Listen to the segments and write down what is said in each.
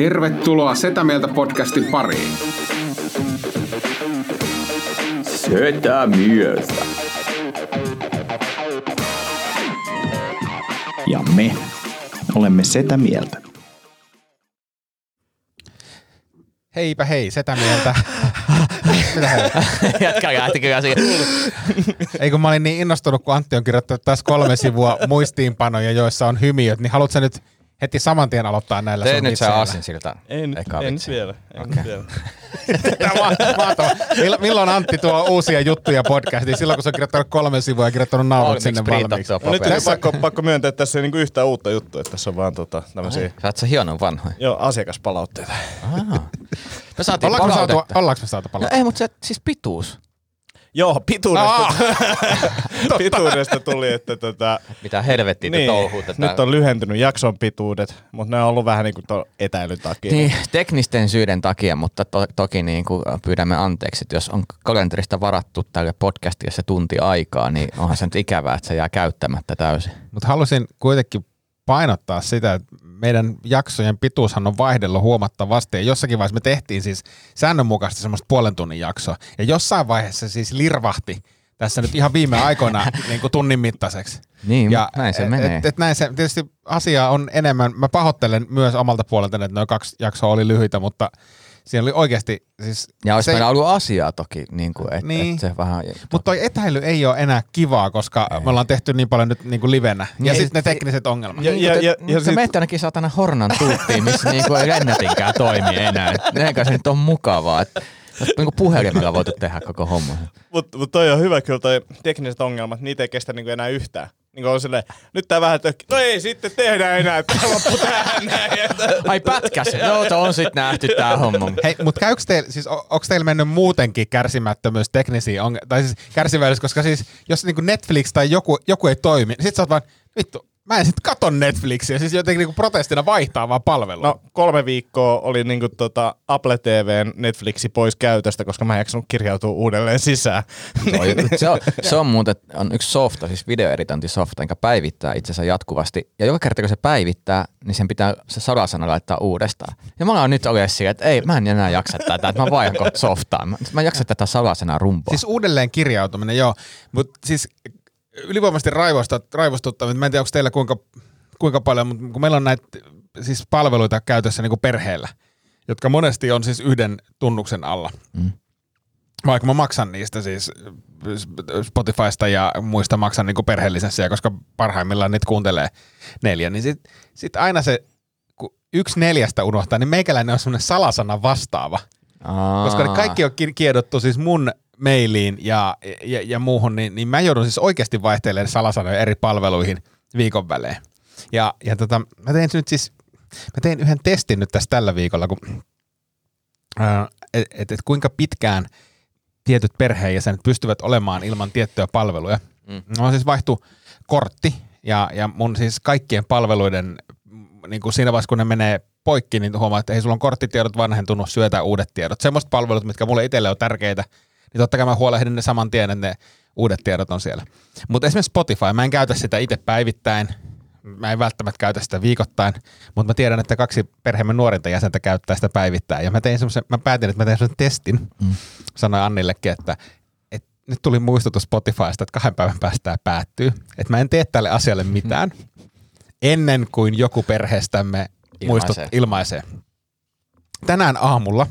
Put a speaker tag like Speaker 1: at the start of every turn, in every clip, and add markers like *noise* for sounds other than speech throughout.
Speaker 1: Tervetuloa Setä Mieltä podcastin pariin.
Speaker 2: Setä mieltä.
Speaker 3: Ja me olemme Setä Mieltä.
Speaker 4: Heipä hei, setä mieltä. *laughs* Mitä hei?
Speaker 5: Jätkä lähti kyllä siihen.
Speaker 4: Ei kun mä olin niin innostunut, kun Antti on kirjoittanut taas kolme sivua muistiinpanoja, joissa on hymiöt, niin haluatko nyt heti saman tien aloittaa näillä
Speaker 5: Tee
Speaker 4: sun
Speaker 5: nyt se
Speaker 4: vitseillä?
Speaker 5: asin siltä.
Speaker 6: En,
Speaker 5: Eka
Speaker 6: en
Speaker 5: vitsi.
Speaker 6: vielä. En
Speaker 5: Okei.
Speaker 6: vielä. *laughs*
Speaker 4: Tämä on mahtavaa. Mill- Milloin Antti tuo uusia juttuja podcastiin? Silloin kun se on kirjoittanut kolme sivua ja kirjoittanut naurut sinne valmiiksi.
Speaker 6: No nyt
Speaker 5: paperissa.
Speaker 6: pakko, pakko myöntää, että tässä ei niinku yhtään uutta juttua, että tässä on vaan tota, tämmöisiä
Speaker 5: Sä oot se hienon vanhoja.
Speaker 6: joo, asiakaspalautteita.
Speaker 5: Me saatiin
Speaker 4: Ollaanko me saatu,
Speaker 5: palautetta.
Speaker 4: ollaanko me saatu
Speaker 5: No
Speaker 4: palautetta?
Speaker 5: ei, mutta se siis pituus.
Speaker 6: Joo, pituudesta, *laughs* pituudesta tuli, että tota,
Speaker 5: Mitä helvettiä te
Speaker 6: niin,
Speaker 5: touhuutte.
Speaker 6: nyt on lyhentynyt jakson pituudet, mutta ne on ollut vähän niinku tuon etäilyn takia.
Speaker 5: Niin, teknisten syiden takia, mutta to, toki niin kuin pyydämme anteeksi, että jos on kalenterista varattu tälle podcastille se tunti aikaa, niin onhan se nyt ikävää, että se jää käyttämättä täysin.
Speaker 4: Mutta halusin kuitenkin painottaa sitä, että meidän jaksojen pituushan on vaihdellut huomattavasti ja jossakin vaiheessa me tehtiin siis säännönmukaisesti semmoista puolen tunnin jaksoa ja jossain vaiheessa siis lirvahti tässä nyt ihan viime aikoina *laughs* niin kuin tunnin mittaiseksi.
Speaker 5: Niin, näin se
Speaker 4: et,
Speaker 5: menee.
Speaker 4: Et, et näin se, tietysti asia on enemmän, mä pahoittelen myös omalta puolelta, että noin kaksi jaksoa oli lyhyitä, mutta siinä oli oikeasti siis...
Speaker 5: Ja olisi
Speaker 4: se-
Speaker 5: meillä ollut asiaa toki, niin kuin, että
Speaker 4: Niin.
Speaker 5: et se vähän...
Speaker 4: Mutta toi etäily ei ole enää kivaa, koska me ollaan tehty niin paljon nyt niin kuin livenä. Ja
Speaker 5: Niin,
Speaker 4: sitten ne
Speaker 5: ei-
Speaker 4: tekniset ongelmat.
Speaker 6: Ja-
Speaker 5: Niin,
Speaker 6: ja-
Speaker 5: ja, ja,
Speaker 6: ja
Speaker 5: ja
Speaker 6: sit-
Speaker 5: meitä ainakin saatana Hornan tuuttiin, missä niinku ei lennätinkään toimi enää. Eikä se nyt ole mukavaa. Että olisi niinku puhelimella voitu tehdä koko homma.
Speaker 6: Mutta mut toi on hyvä kyllä toi tekniset ongelmat, niitä ei kestä niinku enää yhtään. Niin on silleen, nyt tää vähän tökki. No ei sitten tehdä enää, tää loppu tähän näin. *laughs*
Speaker 5: Ai pätkäs, joo, to on sitten nähty tää homma.
Speaker 4: Hei, mutta käykö teillä, siis on, onko teillä mennyt muutenkin kärsimättömyys teknisiin, onge- tai siis kärsivällisyys, koska siis jos niinku Netflix tai joku, joku ei toimi, niin sit sä oot vaan, vittu, mä en sit katon Netflixiä, siis jotenkin niinku protestina vaihtaa vaan palvelua.
Speaker 6: No kolme viikkoa oli niinku tota Apple TVn Netflixi pois käytöstä, koska mä en jaksanut kirjautua uudelleen sisään.
Speaker 5: Toi, se, on, se on muuten on yksi softa, siis videoeditointisofta, joka päivittää itsensä jatkuvasti. Ja joka kerta kun se päivittää, niin sen pitää se salasana laittaa uudestaan. Ja mä oon nyt oikein siihen, että ei, mä en enää jaksa tätä, että mä vaihdan kohta softaan. Mä, mä en jaksa tätä salasanaa rumpoa.
Speaker 4: Siis uudelleen kirjautuminen, joo. Mutta siis ylivoimaisesti raivostuttaminen, mä en tiedä, onko teillä kuinka, kuinka paljon, mutta kun meillä on näitä siis palveluita käytössä niin kuin perheellä, jotka monesti on siis yhden tunnuksen alla.
Speaker 5: Mm.
Speaker 4: Vaikka mä maksan niistä siis Spotifysta ja muista maksan niin perheellisenssiä, koska parhaimmillaan niitä kuuntelee neljä, niin sit, sit aina se, kun yksi neljästä unohtaa, niin meikäläinen on semmoinen salasana vastaava.
Speaker 5: Aa.
Speaker 4: Koska ne kaikki on ki- kiedottu siis mun mailiin ja, ja, ja muuhun, niin, niin mä joudun siis oikeasti vaihtelemaan salasanoja eri palveluihin viikon välein. Ja, ja tota, mä tein nyt siis, mä tein yhden testin nyt tässä tällä viikolla, kun, että et, et kuinka pitkään tietyt perheenjäsenet pystyvät olemaan ilman tiettyjä palveluja. Mm. No siis vaihtuu kortti ja, ja mun siis kaikkien palveluiden, niin kuin siinä vaiheessa kun ne menee poikki, niin huomaa, että hei, sulla on korttitiedot vanhentunut, syötä uudet tiedot. Semmoiset palvelut, mitkä mulle itselle on tärkeitä, niin totta kai mä huolehdin ne saman tien, että ne uudet tiedot on siellä. Mutta esimerkiksi Spotify, mä en käytä sitä itse päivittäin, mä en välttämättä käytä sitä viikoittain, mutta mä tiedän, että kaksi perheemme nuorinta jäsentä käyttää sitä päivittäin. Ja mä, tein mä päätin, että mä tein semmoisen testin, mm. sanoin Annillekin, että, että nyt tuli muistutus Spotifysta, että kahden päivän päästä tämä päättyy. Että mä en tee tälle asialle mitään ennen kuin joku perheestämme muistut
Speaker 5: Ilmaisee.
Speaker 4: ilmaisee. Tänään aamulla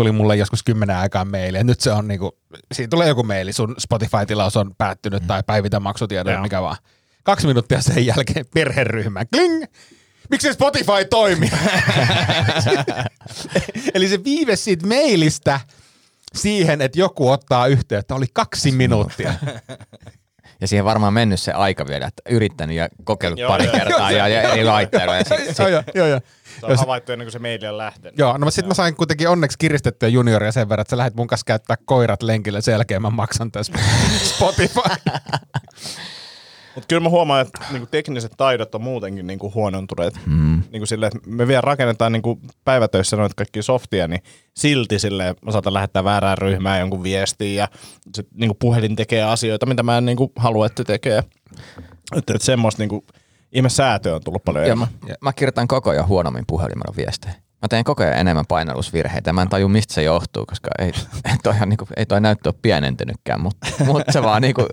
Speaker 4: tuli mulle joskus kymmenen aikaa meili, ja nyt se on niinku, siinä tulee joku meili, sun Spotify-tilaus on päättynyt tai päivitä maksutietoja,
Speaker 6: Joo.
Speaker 4: mikä vaan. Kaksi minuuttia sen jälkeen *laughs* perheryhmä, kling! Miksi Spotify toimii? *laughs* Eli se viive siitä mailista siihen, että joku ottaa yhteyttä, oli kaksi minuuttia.
Speaker 5: Ja siihen varmaan mennyt se aika vielä, että yrittänyt ja kokeillut
Speaker 6: Joo,
Speaker 5: pari
Speaker 6: joo.
Speaker 5: kertaa ja, ja eri laitteilla. *laughs* Ja sit,
Speaker 4: Joo, joo, joo, joo.
Speaker 6: Se on havaittu ennen kuin se meili on lähtenyt.
Speaker 4: Joo, no sitten mä sain kuitenkin onneksi kiristettyä junioria sen verran, että sä lähdet mun kanssa käyttää koirat lenkille, sen jälkeen mä maksan tässä *laughs* Spotify. *laughs*
Speaker 6: Mutta kyllä mä huomaan, että niinku tekniset taidot on muutenkin niinku huonontuneet. Mm. Niinku sille, että me vielä rakennetaan niinku päivätöissä noita kaikki softia, niin silti sille mä saatan lähettää väärään ryhmään jonkun viestin ja sit niinku puhelin tekee asioita, mitä mä en niinku halua, että tekee. Että, että semmoista niinku ihme säätöä on tullut paljon
Speaker 5: ja mä,
Speaker 6: enemmän.
Speaker 5: mä kirjoitan koko ajan huonommin puhelimella viestejä. Mä teen koko ajan enemmän painallusvirheitä mä en taju mistä se johtuu, koska ei, *laughs* ei, toi, niinku, ei toi näyttö ole pienentynytkään, mutta, mutta se vaan niinku,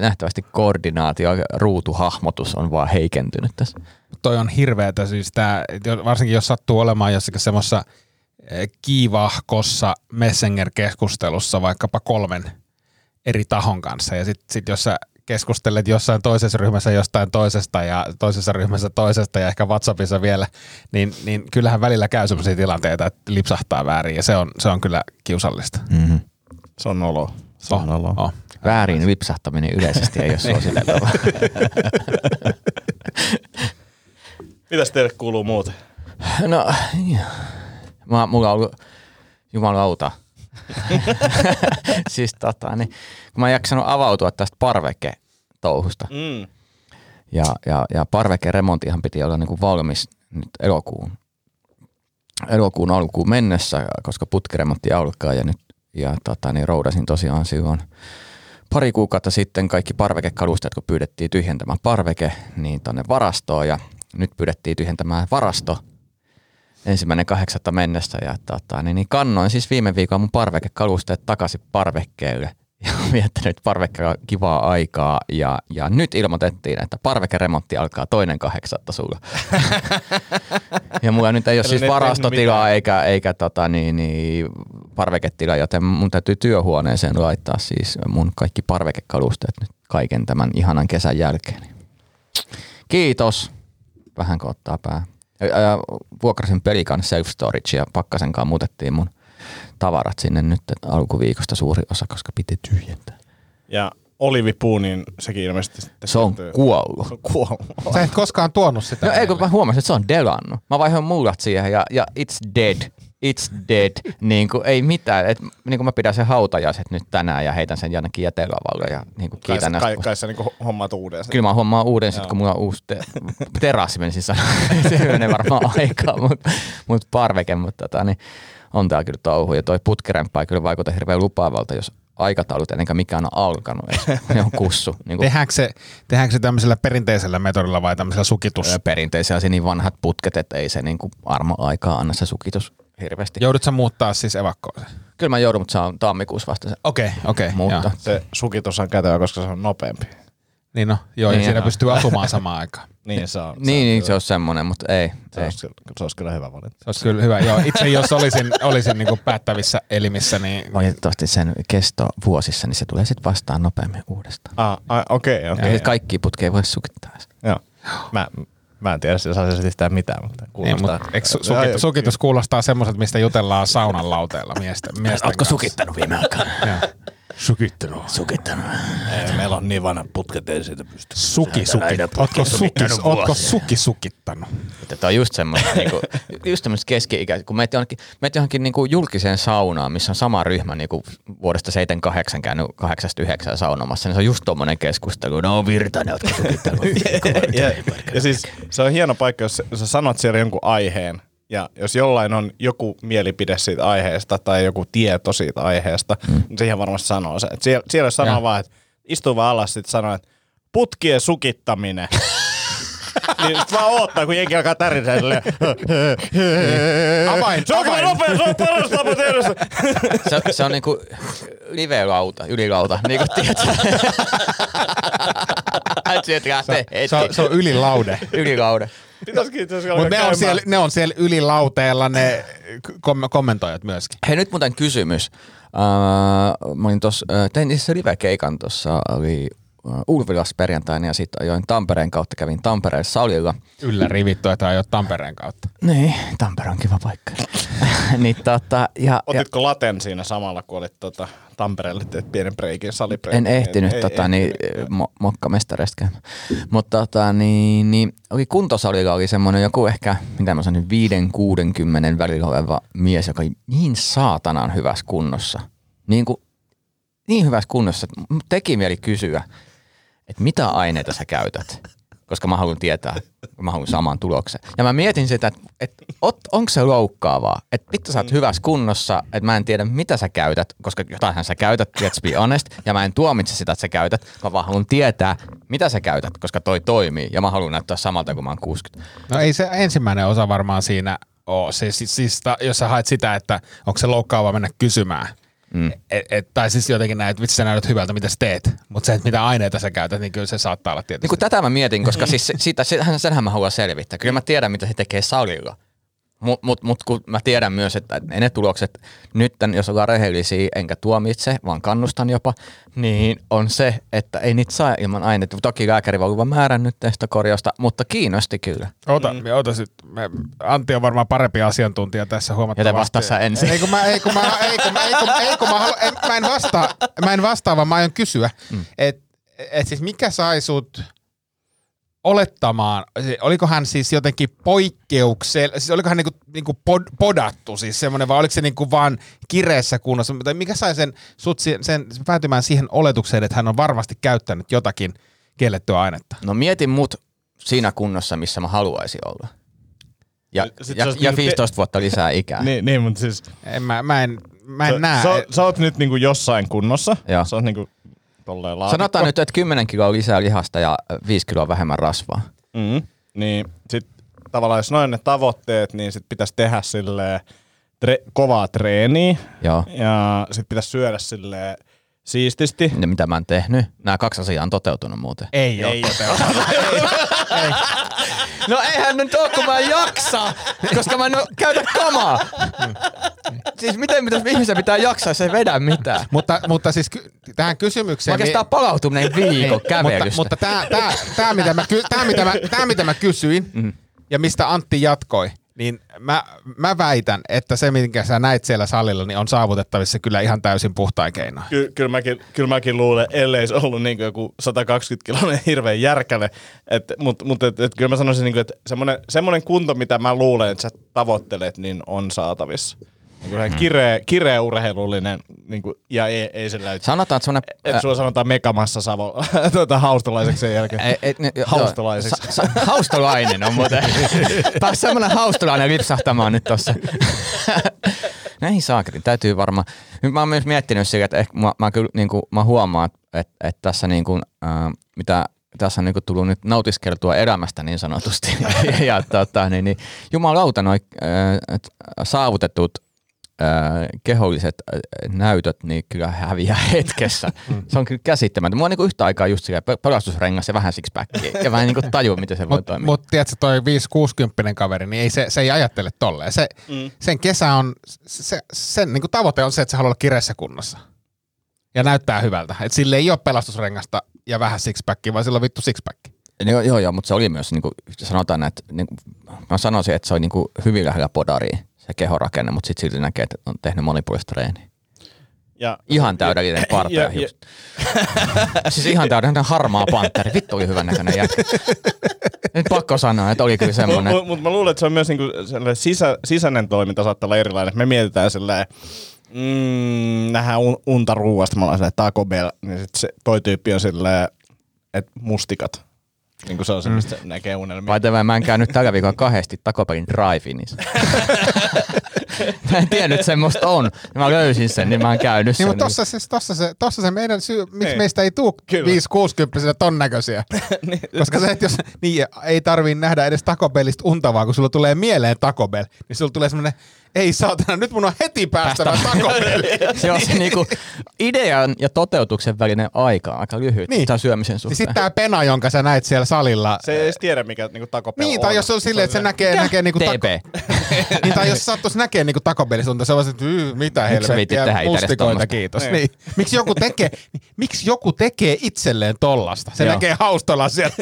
Speaker 5: nähtävästi koordinaatio ja ruutuhahmotus on vaan heikentynyt tässä.
Speaker 4: Toi on hirveetä siis tää, varsinkin jos sattuu olemaan jossakin semmoisessa eh, kiivahkossa Messenger-keskustelussa vaikkapa kolmen eri tahon kanssa ja sitten sit jos sä keskustelet jossain toisessa ryhmässä jostain toisesta ja toisessa ryhmässä toisesta ja ehkä WhatsAppissa vielä, niin, niin kyllähän välillä käy sellaisia tilanteita, että lipsahtaa väärin ja se on, se on kyllä kiusallista.
Speaker 5: Mm-hmm.
Speaker 6: Se on olo. Se on
Speaker 4: Oh, oh.
Speaker 5: Väärin lipsahtaminen yleisesti ei ole suositeltavaa. *laughs*
Speaker 6: Mitäs teille kuuluu muuten?
Speaker 5: No, mä, mulla on ollut jumalauta. *laughs* siis tota, niin, kun mä en jaksanut avautua tästä parveke-touhusta.
Speaker 6: Mm.
Speaker 5: Ja, ja, ja parvekeremontihan piti olla niinku valmis nyt elokuun, elokuun alkuun mennessä, koska putkiremontti alkaa ja nyt ja tota, niin roudasin tosiaan silloin pari kuukautta sitten kaikki parvekekalusteet, kun pyydettiin tyhjentämään parveke, niin tonne varastoon. Ja nyt pyydettiin tyhjentämään varasto ensimmäinen kahdeksatta mennessä. Ja tota, niin, niin kannoin siis viime viikolla mun parvekekalusteet takaisin parvekkeelle. Ja viettänyt parvekkeella kivaa aikaa. Ja, ja nyt ilmoitettiin, että parvekeremontti alkaa toinen kahdeksatta sulla. *laughs* ja mulla nyt ei ole
Speaker 6: Eli
Speaker 5: siis varastotilaa eikä, eikä tota, niin, niin, parveketila, joten mun täytyy työhuoneeseen laittaa siis mun kaikki parvekekalusteet nyt kaiken tämän ihanan kesän jälkeen. Kiitos. Vähän ottaa pää. Ja, ja vuokrasin pelikan self-storage ja pakkasen kanssa muutettiin mun tavarat sinne nyt alkuviikosta suuri osa, koska piti tyhjentää.
Speaker 6: Ja Olivi Puu, niin sekin ilmeisesti sitten
Speaker 5: Se on kuollut.
Speaker 6: Se on kuollut.
Speaker 4: Sä et koskaan tuonut sitä.
Speaker 5: No ei, kun mä huomasin, että se on delannut. Mä vaihoin mullat siihen ja, ja it's dead. It's dead. *laughs* niin kuin, ei mitään. Et, niin kuin mä pidän sen hautajaiset nyt tänään ja heitän sen jonnekin jätelavalle ja niin kuin
Speaker 6: Kai,
Speaker 5: kiitän
Speaker 6: kai,
Speaker 5: näistä.
Speaker 6: kai sä niinku hommaat uuden.
Speaker 5: Kyllä mä hommaan uuden sit,
Speaker 6: Joo.
Speaker 5: kun mulla on uusi te- terassi menisin sanoa. *laughs* se menee varmaan *laughs* aikaa, mutta mut parveke, mutta tota, niin on tää kyllä touhu. Ja toi putkiremppa ei kyllä vaikuta hirveän lupaavalta, jos aikataulut ennen kuin mikään on alkanut. edes. Ne on kussu. Niin kuin
Speaker 4: Tehdäänkö se, tehdäänkö se tämmöisellä perinteisellä metodilla vai tämmöisellä sukitus?
Speaker 5: perinteisiä se niin vanhat putket, että ei se niin kuin armo-aikaa anna se sukitus hirveästi.
Speaker 4: Joudut sä muuttaa siis evakkoon sen?
Speaker 5: Kyllä mä joudun, mutta se on tammikuussa vasta se.
Speaker 4: Okei, okei.
Speaker 5: Mutta
Speaker 4: joo.
Speaker 6: Se sukitus on kätevä, koska se on nopeampi.
Speaker 4: Niin no, joo,
Speaker 5: Niin,
Speaker 4: ja siinä
Speaker 5: joo.
Speaker 4: pystyy asumaan samaan aikaan. *laughs*
Speaker 6: Niin se on.
Speaker 5: niin, niin, se on semmoinen, mutta ei.
Speaker 6: se,
Speaker 5: ei.
Speaker 6: olisi, kyllä- se olisi kyllä hyvä valinta.
Speaker 4: Se olisi kyllä hyvä. Joo, itse jos olisin, olisin niin päättävissä elimissä, niin
Speaker 5: Valitettavasti sen kesto vuosissa, niin se tulee sitten vastaan nopeammin uudestaan.
Speaker 6: Ah, ah, okei,
Speaker 5: Ja
Speaker 6: okei.
Speaker 5: sit kaikki putkeja voi sukittaa.
Speaker 6: Joo. Mä, mä en tiedä, jos saa yhtään mitään, mutta
Speaker 4: Niin,
Speaker 6: kuulostaa.
Speaker 4: mutta eikö su-
Speaker 6: Joo, joo,
Speaker 4: sukit, sukitus kuulostaa semmoiset, mistä jutellaan saunan lauteella miesten, miesten
Speaker 5: Ootko
Speaker 4: kanssa.
Speaker 5: sukittanut viime aikaan?
Speaker 4: Sukittanut.
Speaker 5: Sukittanut.
Speaker 6: Ei, meillä on niin vanhat putket, ei siitä pysty.
Speaker 4: Suki, suki. Ootko, suki, ootko suki sukittanut?
Speaker 5: Että toi on just semmoista, *laughs* niinku, just tämmöistä keski-ikäistä, kun meet johonkin, meet johonkin niinku julkiseen saunaan, missä on sama ryhmä niinku vuodesta 78 käynyt 89 saunomassa, niin se on just tommonen keskustelu. No Virtanen, ootko sukittanut? *laughs*
Speaker 6: ja, ja siis se on hieno paikka, jos sä sanot siellä jonkun aiheen, ja jos jollain on joku mielipide siitä aiheesta tai joku tieto siitä aiheesta, mm. niin siihen varmasti sanoo se. Et siellä, siellä sanoo
Speaker 4: Ja.
Speaker 6: vaan, että istuu vaan alas, sitten sanoo, että putkien sukittaminen. *laughs* niin sit vaan oottaa, kun jenki alkaa tärisee silleen.
Speaker 4: Avain,
Speaker 6: Se on
Speaker 4: avain.
Speaker 6: nopea, se on paras tapa tehdä se.
Speaker 5: se, se on niinku live-lauta, ylilauta, niinku tiedätkö? Sieltä lähtee
Speaker 4: Se on, se on ylilaude.
Speaker 5: ylilaude.
Speaker 4: Mutta ne, on siellä, ne on siellä ylilauteella ne kom- kommentoijat myöskin.
Speaker 5: Hei nyt muuten kysymys. Uh, mä olin tossa, uh, tein itse asiassa live-keikan tuossa, oli Ulvilas perjantaina ja sitten ajoin Tampereen kautta, kävin Tampereen salilla.
Speaker 4: Yllä rivittu, että ajot Tampereen kautta.
Speaker 5: Niin, Tampere on kiva paikka. *laughs* niin, tota, ja, ja,
Speaker 6: Otitko laten siinä samalla, kun olit tota, Tampereelle teet pienen breikin, salibreikin?
Speaker 5: en ehtinyt
Speaker 6: Ei-
Speaker 5: tota,
Speaker 6: ei-
Speaker 5: niin,
Speaker 6: ei-
Speaker 5: mo- mokkamestareista. Mutta tota, niin, niin, oli kuntosalilla oli semmoinen joku ehkä, mitä mä sanoin, 5-60 välillä oleva mies, joka oli niin saatanan hyvässä kunnossa. Niin, kuin, niin hyvässä kunnossa, että teki mieli kysyä, että mitä aineita sä käytät, koska mä haluan tietää, mä haluan saman tuloksen. Ja mä mietin sitä, että, että onko se loukkaavaa, että vittu sä oot hyvässä kunnossa, että mä en tiedä mitä sä käytät, koska jotainhan sä käytät, let's be honest, ja mä en tuomitse sitä, että sä käytät, mä vaan haluan tietää, mitä sä käytät, koska toi toimii, ja mä haluan näyttää samalta, kun mä oon 60.
Speaker 4: No ei se ensimmäinen osa varmaan siinä ole. Se, siis, siis, ta- jos sä haet sitä, että onko se loukkaava mennä kysymään. Mm. Et, et, tai siis jotenkin näin, että vitsi sä näytät hyvältä, mitä sä teet. Mutta se, että mitä aineita sä käytät, niin kyllä se saattaa olla tietysti.
Speaker 5: Niin tätä mä mietin, koska siis se- sitä, senhän mä haluan selvittää. Kyllä mä tiedän, mitä se tekee salilla. Mutta mut, mut, kun mä tiedän myös, että ne ne tulokset nyt, jos ollaan rehellisiä, enkä tuomitse, vaan kannustan jopa, niin on se, että ei niitä saa ilman aineita. Toki lääkäri voi olla määrännyt tästä korjausta, mutta kiinnosti kyllä.
Speaker 4: Ota, mm. ota sit. Me, Antti on varmaan parempi asiantuntija tässä huomattavasti.
Speaker 5: Joten vastaa sä ensin.
Speaker 4: Ei kun mä, ei kun mä, ei kun mä, ei kun, ei kun mä, halu, en, mä en vastaa, mä en vastaa, vaan mä aion kysyä, mm. että et siis mikä sai sut olettamaan, oliko hän siis jotenkin poikkeuksellinen, siis oliko hän niinku, niinku pod, podattu siis semmoinen, vai oliko se niinku vaan kireessä kunnossa, tai mikä sai sen, sut si- sen päätymään siihen oletukseen, että hän on varmasti käyttänyt jotakin kiellettyä ainetta?
Speaker 5: No mietin mut siinä kunnossa, missä mä haluaisin olla. Ja, ja, ja
Speaker 6: niinku te-
Speaker 5: 15 vuotta lisää ikää. *laughs*
Speaker 6: Niin, niin mutta siis
Speaker 4: En, mä, mä en, mä en
Speaker 6: sä,
Speaker 4: näe.
Speaker 6: sä, sä oot nyt niinku jossain kunnossa.
Speaker 5: Joo.
Speaker 6: Sä oot niinku laatikko.
Speaker 5: Sanotaan nyt, että 10 kiloa lisää lihasta ja 5 kiloa vähemmän rasvaa.
Speaker 6: Mm. Niin sit tavallaan jos noin ne tavoitteet, niin sit pitäisi tehdä silleen tre- kovaa treeniä.
Speaker 5: Joo.
Speaker 6: Ja sit pitäisi syödä silleen siististi.
Speaker 5: Ja mitä mä oon tehnyt. Nämä kaksi asiaa on toteutunut muuten.
Speaker 4: Ei, *laughs*
Speaker 6: Ei
Speaker 4: ole.
Speaker 5: No eihän nyt ole, kun mä en jaksa, koska mä en oo- käytä kamaa. *laughs* *laughs* Siis miten pitäisi ihmisen pitää jaksaa, jos ei vedä mitään?
Speaker 4: mutta, mutta siis ky- tähän
Speaker 5: Mä
Speaker 4: kysymykseen...
Speaker 5: oikeastaan palautuminen viikon
Speaker 4: Niin, mutta,
Speaker 5: kävelystä.
Speaker 4: mutta tämä, tämä, tämä, mitä mä, ky- tämä, mitä mä, tämä, mitä mä kysyin
Speaker 5: Mhm.
Speaker 4: ja mistä Antti jatkoi, niin mä, mä väitän, että se, minkä sä näit siellä salilla, niin on saavutettavissa kyllä ihan täysin puhtain keinoin.
Speaker 6: Ky- kyllä, mäkin, kyllä mäkin luulen, ellei se ollut niin joku 120 kiloinen *laughs* hirveän järkäle. Mutta mut, et, et, kyllä mä sanoisin, niin että semmoinen, semmoinen kunto, mitä mä luulen, että sä tavoittelet, niin on saatavissa. Niin kuin kireä, kireä urheilullinen, niin kuin, ja ei, ei sillä, että
Speaker 5: Sanotaan, että semmonen...
Speaker 6: et sulla sanotaan megamassa Savo *laughs* tuota, haustolaiseksi sen jälkeen.
Speaker 5: Ei, ei, ne, joo,
Speaker 6: Haustolaiseksi.
Speaker 5: Sa, sa, haustolainen on muuten. *laughs* Pääs semmonen haustolainen lipsahtamaan nyt tossa. *laughs* Näihin saakelin, täytyy varmaan. Nyt mä oon myös miettinyt sitä, että ehkä mä, mä, kyllä, niin kuin, mä huomaan, että, että tässä niin kuin, äh, mitä tässä on niin kuin tullut nyt nautiskeltua elämästä niin sanotusti. ja tota, niin, niin, jumalauta, noi äh, saavutetut keholliset näytöt niin kyllä häviää *laughs* hetkessä. Se on kyllä käsittämätöntä. Mulla on niin yhtä aikaa just sillä pelastusrengas ja vähän sixpackia. Ja vähän niin kuin taju, miten se voi
Speaker 4: Mutta
Speaker 5: toimia.
Speaker 4: mut, tiedätkö, toi 5-60 kaveri, niin ei se, se ei ajattele tolleen. Se, mm. Sen kesä on, se, sen niin tavoite on se, että se haluaa olla kireessä kunnossa. Ja näyttää hyvältä. Et sille ei ole pelastusrengasta ja vähän sixpackia, vaan sillä on vittu sixpacki.
Speaker 5: Joo, joo, joo, mutta se oli myös, niin kuin, sanotaan, että niin kuin, mä sanoisin, että se oli niin kuin, hyvin lähellä podaria se kehorakenne, mutta sitten silti näkee, että on tehnyt monipuolista treeniä.
Speaker 6: Ja,
Speaker 5: Ihan täydellinen parta
Speaker 6: ja-
Speaker 5: ja, *laughs* siis ihan täydellinen harmaa panteri. Vittu oli hyvän näköinen jätkä. Nyt pakko sanoa, että oli kyllä semmoinen.
Speaker 6: Mutta mut mä luulen, että se on myös niinku sisä, sisäinen toiminta saattaa olla erilainen. Me mietitään silleen, mm, nähdään un, unta ruuasta, me ollaan silleen Taco Bell, niin sit se, toi tyyppi on silleen, että mustikat. Niin kuin se on se, mistä mm. näkee unelmia.
Speaker 5: Vai tämä, mä en käynyt tällä viikolla kahdesti Takopelin drive-inissa. *laughs* mä en tiennyt, että semmoista on. Mä löysin sen, niin mä oon käynyt
Speaker 4: Niin,
Speaker 5: sen.
Speaker 4: mutta tossa, se, tossa, se, tossa se meidän syy, miksi
Speaker 6: Niin.
Speaker 4: meistä ei tule
Speaker 6: Kyllä.
Speaker 4: 5-60 ton näköisiä. *laughs* Koska se, että jos niin, ei tarvii nähdä edes Taco Bellista unta, vaan kun sulla tulee mieleen Taco Bell, niin sulla tulee semmoinen, ei saatana, nyt mun on heti päästävä Taco Bell. *laughs*
Speaker 5: se on se niinku idean ja toteutuksen välinen aika on aika lyhyt
Speaker 4: Niin.
Speaker 5: niin. syömisen
Speaker 4: Niin
Speaker 5: suhteen.
Speaker 4: sitten tää pena, jonka sä näit siellä salilla.
Speaker 6: Se ei edes tiedä, mikä niinku Taco Bell
Speaker 4: Niin, tai jos se on silleen, että se näkee, näkee niinku
Speaker 5: TP. *laughs*
Speaker 4: niin, tai jos sattuisi näkemään niin Taco Bellissa, tuntuu se että "Yy, mitä helvettiä, mustikoita,
Speaker 5: tommosta?"
Speaker 4: kiitos.
Speaker 6: Niin.
Speaker 4: Niin. Miksi, joku tekee, *laughs* miksi joku tekee itselleen tollasta? Se
Speaker 5: Joo.
Speaker 4: näkee haustolla siellä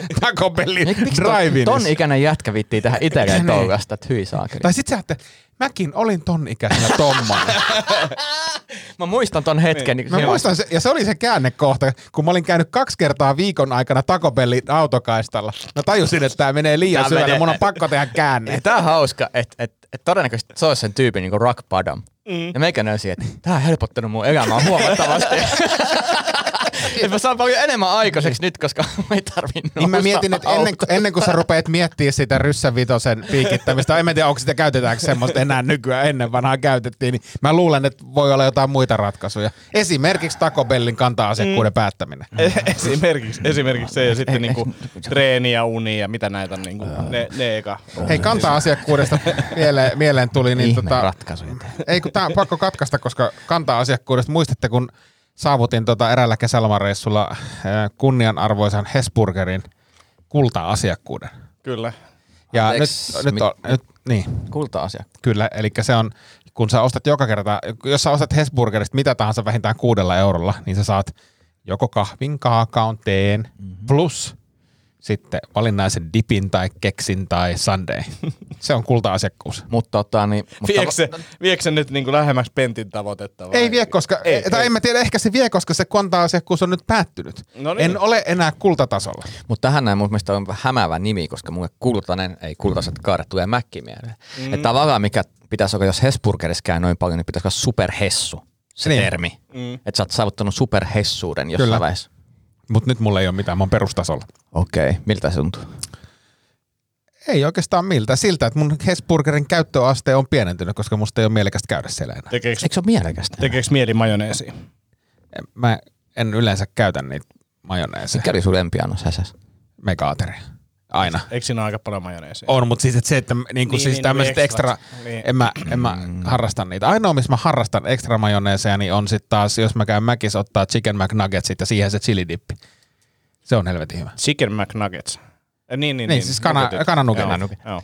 Speaker 5: Miksi
Speaker 4: drive
Speaker 5: ton, ton ikäinen jätkä vittii tähän itselleen
Speaker 4: Niin.
Speaker 5: toukasta, että hyi saakeli.
Speaker 4: Tai sit sä ajattelet, mäkin olin ton ikäisenä tommonen. *laughs*
Speaker 5: Mä muistan ton hetken. Niin.
Speaker 4: Mä muistan, se, ja se oli se käännekohta, kun mä olin käynyt kaksi kertaa viikon aikana Taco Bellin autokaistalla. Mä tajusin, että tää menee liian syvälle,
Speaker 5: menee-
Speaker 4: mun on pakko tehdä käänne.
Speaker 5: Tää on hauska, että et, et todennäköisesti se olisi sen tyypin niinku rock bottom. Mm. Ja meikä löysi, että tää on helpottanut mun elämää huomattavasti. *laughs* *laughs* Et mä saan paljon enemmän aikaiseksi nyt, koska *laughs* mä ei tarvii
Speaker 4: Niin mä mietin, että ennen, ennen kuin sä rupeat miettimään sitä ryssänvitosen piikittämistä, en mä tiedä, onko sitä käytetäänkö semmoista enää nykyään, ennen vanhaa käytettiin, niin mä luulen, että voi olla jotain muita ratkaisuja. Esimerkiksi Taco Bellin kanta-asiakkuuden päättäminen.
Speaker 6: esimerkiksi, esimerkiksi se ja sitten niinku treeni ja uni ja mitä näitä on niinku, ne, ne eka.
Speaker 4: Hei, kanta-asiakkuudesta mieleen, mieleen tuli, niin
Speaker 5: Ihme
Speaker 4: tota,
Speaker 5: ratkaisuja.
Speaker 4: ei kun tää on pakko katkaista, koska kanta-asiakkuudesta, muistatte kun saavutin tota eräällä kesälomareissulla äh, kunnianarvoisan Hesburgerin kulta-asiakkuuden.
Speaker 6: Kyllä.
Speaker 4: Ja
Speaker 5: Anteeksi,
Speaker 4: nyt, nyt, on, nyt, niin,
Speaker 5: Kulta-asia.
Speaker 4: Kyllä, eli se on, kun sä ostat joka kerta, jos sä ostat Hesburgerista mitä tahansa vähintään kuudella eurolla, niin sä saat joko kahvin, kaakaon, teen mm-hmm. plus sitten valinnaisen dipin tai keksin tai sundae. *laughs* Se on kulta-asiakkuus.
Speaker 5: Mutta tota, niin, mutta
Speaker 6: Viekö se, viekö se nyt niinku lähemmäksi pentin tavoitetta vai?
Speaker 4: Ei vie, koska,
Speaker 6: Ei,
Speaker 4: ei, tai
Speaker 6: ei.
Speaker 4: en mä tiedä, ehkä se vie, koska se konta-asiakkuus on nyt päättynyt.
Speaker 6: No niin.
Speaker 4: En ole enää kultatasolla.
Speaker 5: Mutta tähän näin mun mielestä on hämäävä nimi, koska mulle kultainen, ei kultaiset kaaret, tulee mäkki mieleen. Mm. Että tavallaan mikä pitäisi olla, jos Hesburgerissa käy noin paljon, niin pitäisi olla superhessu, se
Speaker 4: Niin.
Speaker 5: niin. termi. Mm. Että sä oot saavuttanut superhessuuden jossain
Speaker 4: Kyllä.
Speaker 5: vaiheessa.
Speaker 4: Mutta nyt mulla ei ole mitään, mä oon perustasolla.
Speaker 5: Okei, okay. miltä se tuntuu?
Speaker 4: Ei oikeastaan miltä. Siltä, että mun Hesburgerin käyttöaste on pienentynyt, koska musta ei ole mielekästä käydä siellä enää.
Speaker 6: Tekeekö,
Speaker 5: Eikö se ole mielekästä?
Speaker 6: tekeekö mieli majoneesiin?
Speaker 4: Mä en yleensä käytä niitä majoneeseja.
Speaker 5: Mikä oli sun lempiannos häsäs?
Speaker 4: Megaateria. Aina.
Speaker 6: Eikö siinä ole aika paljon majoneesia?
Speaker 4: On, mutta siis että se, että niin,
Speaker 6: Niin,
Speaker 4: siis
Speaker 6: niin,
Speaker 4: tämmöiset
Speaker 6: niin,
Speaker 4: ekstra,
Speaker 6: ekstrat. Niin.
Speaker 4: en mä, en mä harrasta niitä. Ainoa, missä mä harrastan ekstra majoneeseja, niin on sitten taas, jos mä käyn Mäkissä ottaa chicken McNuggetsit ja siihen se chili dippi. Se on helvetin hyvä.
Speaker 6: Chicken McNuggets. Eh, Niin, niin,
Speaker 4: Niin, siis kana-
Speaker 6: joo,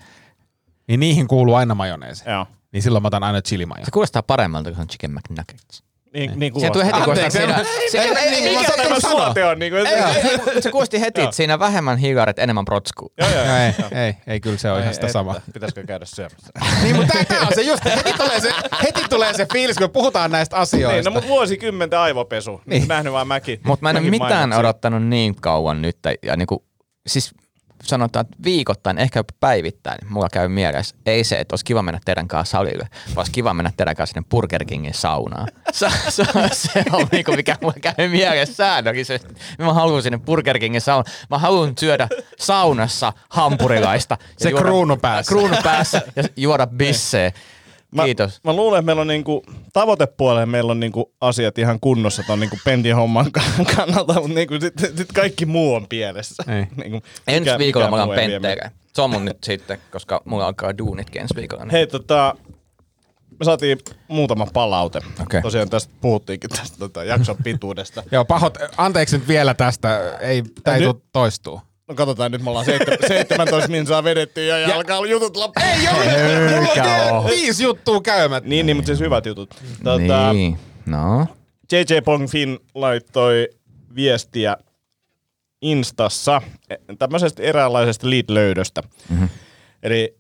Speaker 4: Niin niihin kuuluu aina majoneesi.
Speaker 6: joo.
Speaker 4: Niin silloin mä otan aina chili majo.
Speaker 5: Se kuulostaa paremmalta kuin se on chicken McNuggets.
Speaker 6: Niin, niin
Speaker 5: Se tulee heti kuulostaa
Speaker 4: Anteeksi,
Speaker 5: siinä. Se, ei,
Speaker 4: niin kuin
Speaker 5: ei, ei,
Speaker 4: sattunut
Speaker 6: Tämä suote on niinku...
Speaker 5: ei, ei, ei, se *laughs* kuulosti heti, että siinä vähemmän hiilaret, enemmän protskua.
Speaker 6: Joo, joo,
Speaker 4: ei, ei, ei, kyllä se on ihan sitä
Speaker 6: Että,
Speaker 4: sama.
Speaker 6: Pitäisikö käydä syömässä?
Speaker 4: Niin, mutta tää on se just, heti tulee se, heti tulee se fiilis, kun puhutaan näistä
Speaker 6: niin,
Speaker 4: asioista.
Speaker 6: no mutta vuosikymmenten aivopesu.
Speaker 4: Niin.
Speaker 6: Niin. Nähnyt vaan mäki.
Speaker 5: Mutta mä en ole
Speaker 6: mäkin
Speaker 5: mitään odottanut niin kauan nyt. Ja niinku, siis sanotaan, että viikoittain, ehkä jopa päivittäin, mulla käy mielessä, ei se, että olisi kiva mennä teidän kanssa salille, vaan olisi kiva mennä teidän kanssa sinne Burger Kingin saunaan. Se, se, se on niinku, mikä mulla käy mielessä säännöllisesti. Mä haluan sinne Burger Kingin saunaan. Mä haluan syödä saunassa hampurilaista.
Speaker 4: Se
Speaker 5: juoda-
Speaker 4: kruunu päässä.
Speaker 5: Kruunu päässä ja juoda bisseä.
Speaker 6: Mä,
Speaker 5: Kiitos.
Speaker 6: Mä luulen, että meillä on niinku, tavoitepuoleen meillä on niinku asiat ihan kunnossa ton niinku pentin homman kannalta, mutta niinku sit, sit kaikki muu on pielessä.
Speaker 4: Ei. *laughs*
Speaker 6: Niinku,
Speaker 5: Ensi
Speaker 6: mikä-
Speaker 5: viikolla
Speaker 6: mikä
Speaker 5: mä oon pentteille. Se on mun nyt sitten, koska mulla alkaa duunitkin ensi viikolla. niin-
Speaker 6: Hei, tota, me saatiin muutama palaute.
Speaker 5: Okei.
Speaker 6: Tosiaan tästä puhuttiinkin tästä tota, jakson pituudesta.
Speaker 4: Joo, pahoit, anteeksi nyt vielä tästä, ei, tää ei tuu toistuu.
Speaker 6: No katsotaan, nyt me ollaan seitsemän- *laughs* 17 minsaa vedetty ja, ja, alkaa jutut loppu.
Speaker 4: Ei joo,
Speaker 5: Eikä oo.
Speaker 4: viisi juttua käymättä.
Speaker 6: Niin, niin, mutta siis hyvät jutut. Tota,
Speaker 5: Niin, no.
Speaker 6: JJ Pong Finn laittoi viestiä Instassa e- tämmöisestä eräänlaisesta lead-löydöstä. Mm-hmm. Eli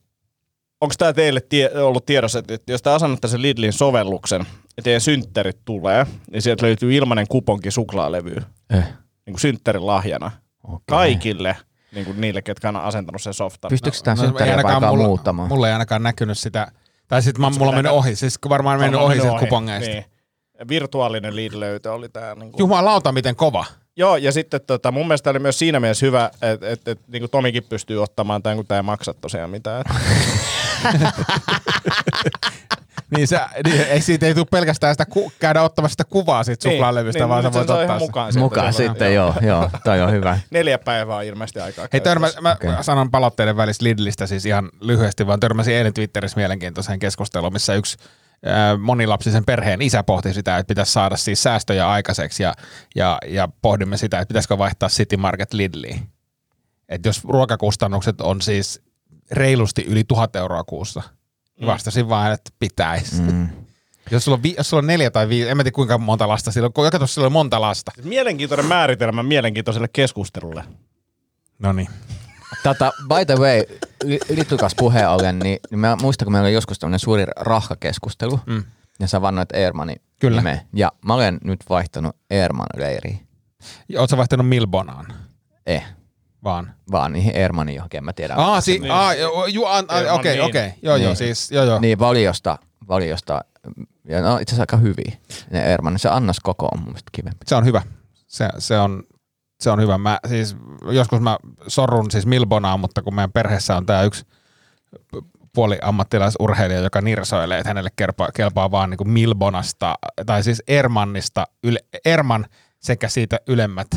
Speaker 6: onko tämä teille tie- ollut tiedossa, että että jos te asennatte sen Lidlin sovelluksen ja teidän synttärit tulee, niin sieltä löytyy ilmainen kuponki suklaalevyä
Speaker 5: Eh.
Speaker 6: niin kuin synttärin lahjana
Speaker 5: Okay.
Speaker 6: kaikille niin kuin niille, ketkä on asentanut sen softan.
Speaker 5: Pystyykö tämä
Speaker 4: No,
Speaker 5: synttäriä
Speaker 4: mulla,
Speaker 5: muuttamaan?
Speaker 4: mulla ei ainakaan näkynyt sitä. Tai sitten mulla on mennyt ohi, siis varmaan mennyt ohi sieltä kupongeista.
Speaker 6: Niin. Virtuaalinen lead-löytö oli tämä. Niin kuin.
Speaker 4: Jumalauta, miten kova.
Speaker 6: Joo, ja sitten tota, mun mielestä oli myös siinä mielessä hyvä, että et, et, niin Tomikin pystyy ottamaan tämän, kun tämä ei maksa tosiaan mitään. *laughs*
Speaker 4: Niin, se, niin ei siitä ei tule pelkästään sitä ku, käydä ottamassa sitä kuvaa siitä suklaalevystä,
Speaker 6: niin,
Speaker 4: vaan sä
Speaker 6: nyt
Speaker 4: voit ottaa
Speaker 6: mukaan. sieltä
Speaker 5: Mukaan sitten, joo, joo, toi on hyvä. *laughs*
Speaker 6: Neljä päivää on ilmeisesti aikaa.
Speaker 4: Hei, törmä, mä okay. sanon palautteiden välissä Lidlistä siis ihan lyhyesti, vaan törmäsin eilen Twitterissä mielenkiintoiseen keskusteluun, missä yksi monilapsisen perheen isä pohti sitä, että pitäisi saada siis säästöjä aikaiseksi ja, ja, ja pohdimme sitä, että pitäisikö vaihtaa City Market Lidliin. Että jos ruokakustannukset on siis reilusti yli tuhat euroa kuussa, Vastasin vaan, että pitäisi. Mm. *laughs* Jos sulla, on vi- jos sulla on neljä tai viisi, en mä tiedä kuinka monta lasta sillä on, joka tuossa sillä on monta lasta.
Speaker 6: Mielenkiintoinen määritelmä mielenkiintoiselle keskustelulle.
Speaker 4: No niin.
Speaker 5: Tota, by the way, y- ylitukas puheen ollen, niin, niin mä muistan, kun meillä oli joskus tämmöinen suuri rahkakeskustelu, mm. ja sä vannoit Eermanin
Speaker 4: Kyllä.
Speaker 5: nimeä. Ja mä olen nyt vaihtanut Eerman leiriin.
Speaker 4: Oletko vaihtanut Milbonaan?
Speaker 5: Eh,
Speaker 4: Vaan.
Speaker 5: vaan niihin Eermanin johonkin, en mä tiedä.
Speaker 4: Aa, si-
Speaker 6: Niin.
Speaker 4: an-
Speaker 6: Ilman
Speaker 4: okei,
Speaker 6: niin.
Speaker 4: okei. Joo, joo,
Speaker 5: Niin.
Speaker 4: siis, joo, joo.
Speaker 5: Niin, valiosta, valiosta, ja no itse asiassa aika hyviä ne Eerman. Se annos koko on mun mielestä kivempi.
Speaker 4: Se on hyvä. Se, se on, se on hyvä. Mä, siis, joskus mä sorrun siis Milbonaa, mutta kun meidän perheessä on tämä yksi puoli ammattilaisurheilija, joka nirsoilee, että hänelle kelpaa, kelpaa vaan niin kuin Milbonasta, tai siis Ermannista, yle, Erman sekä siitä ylemmät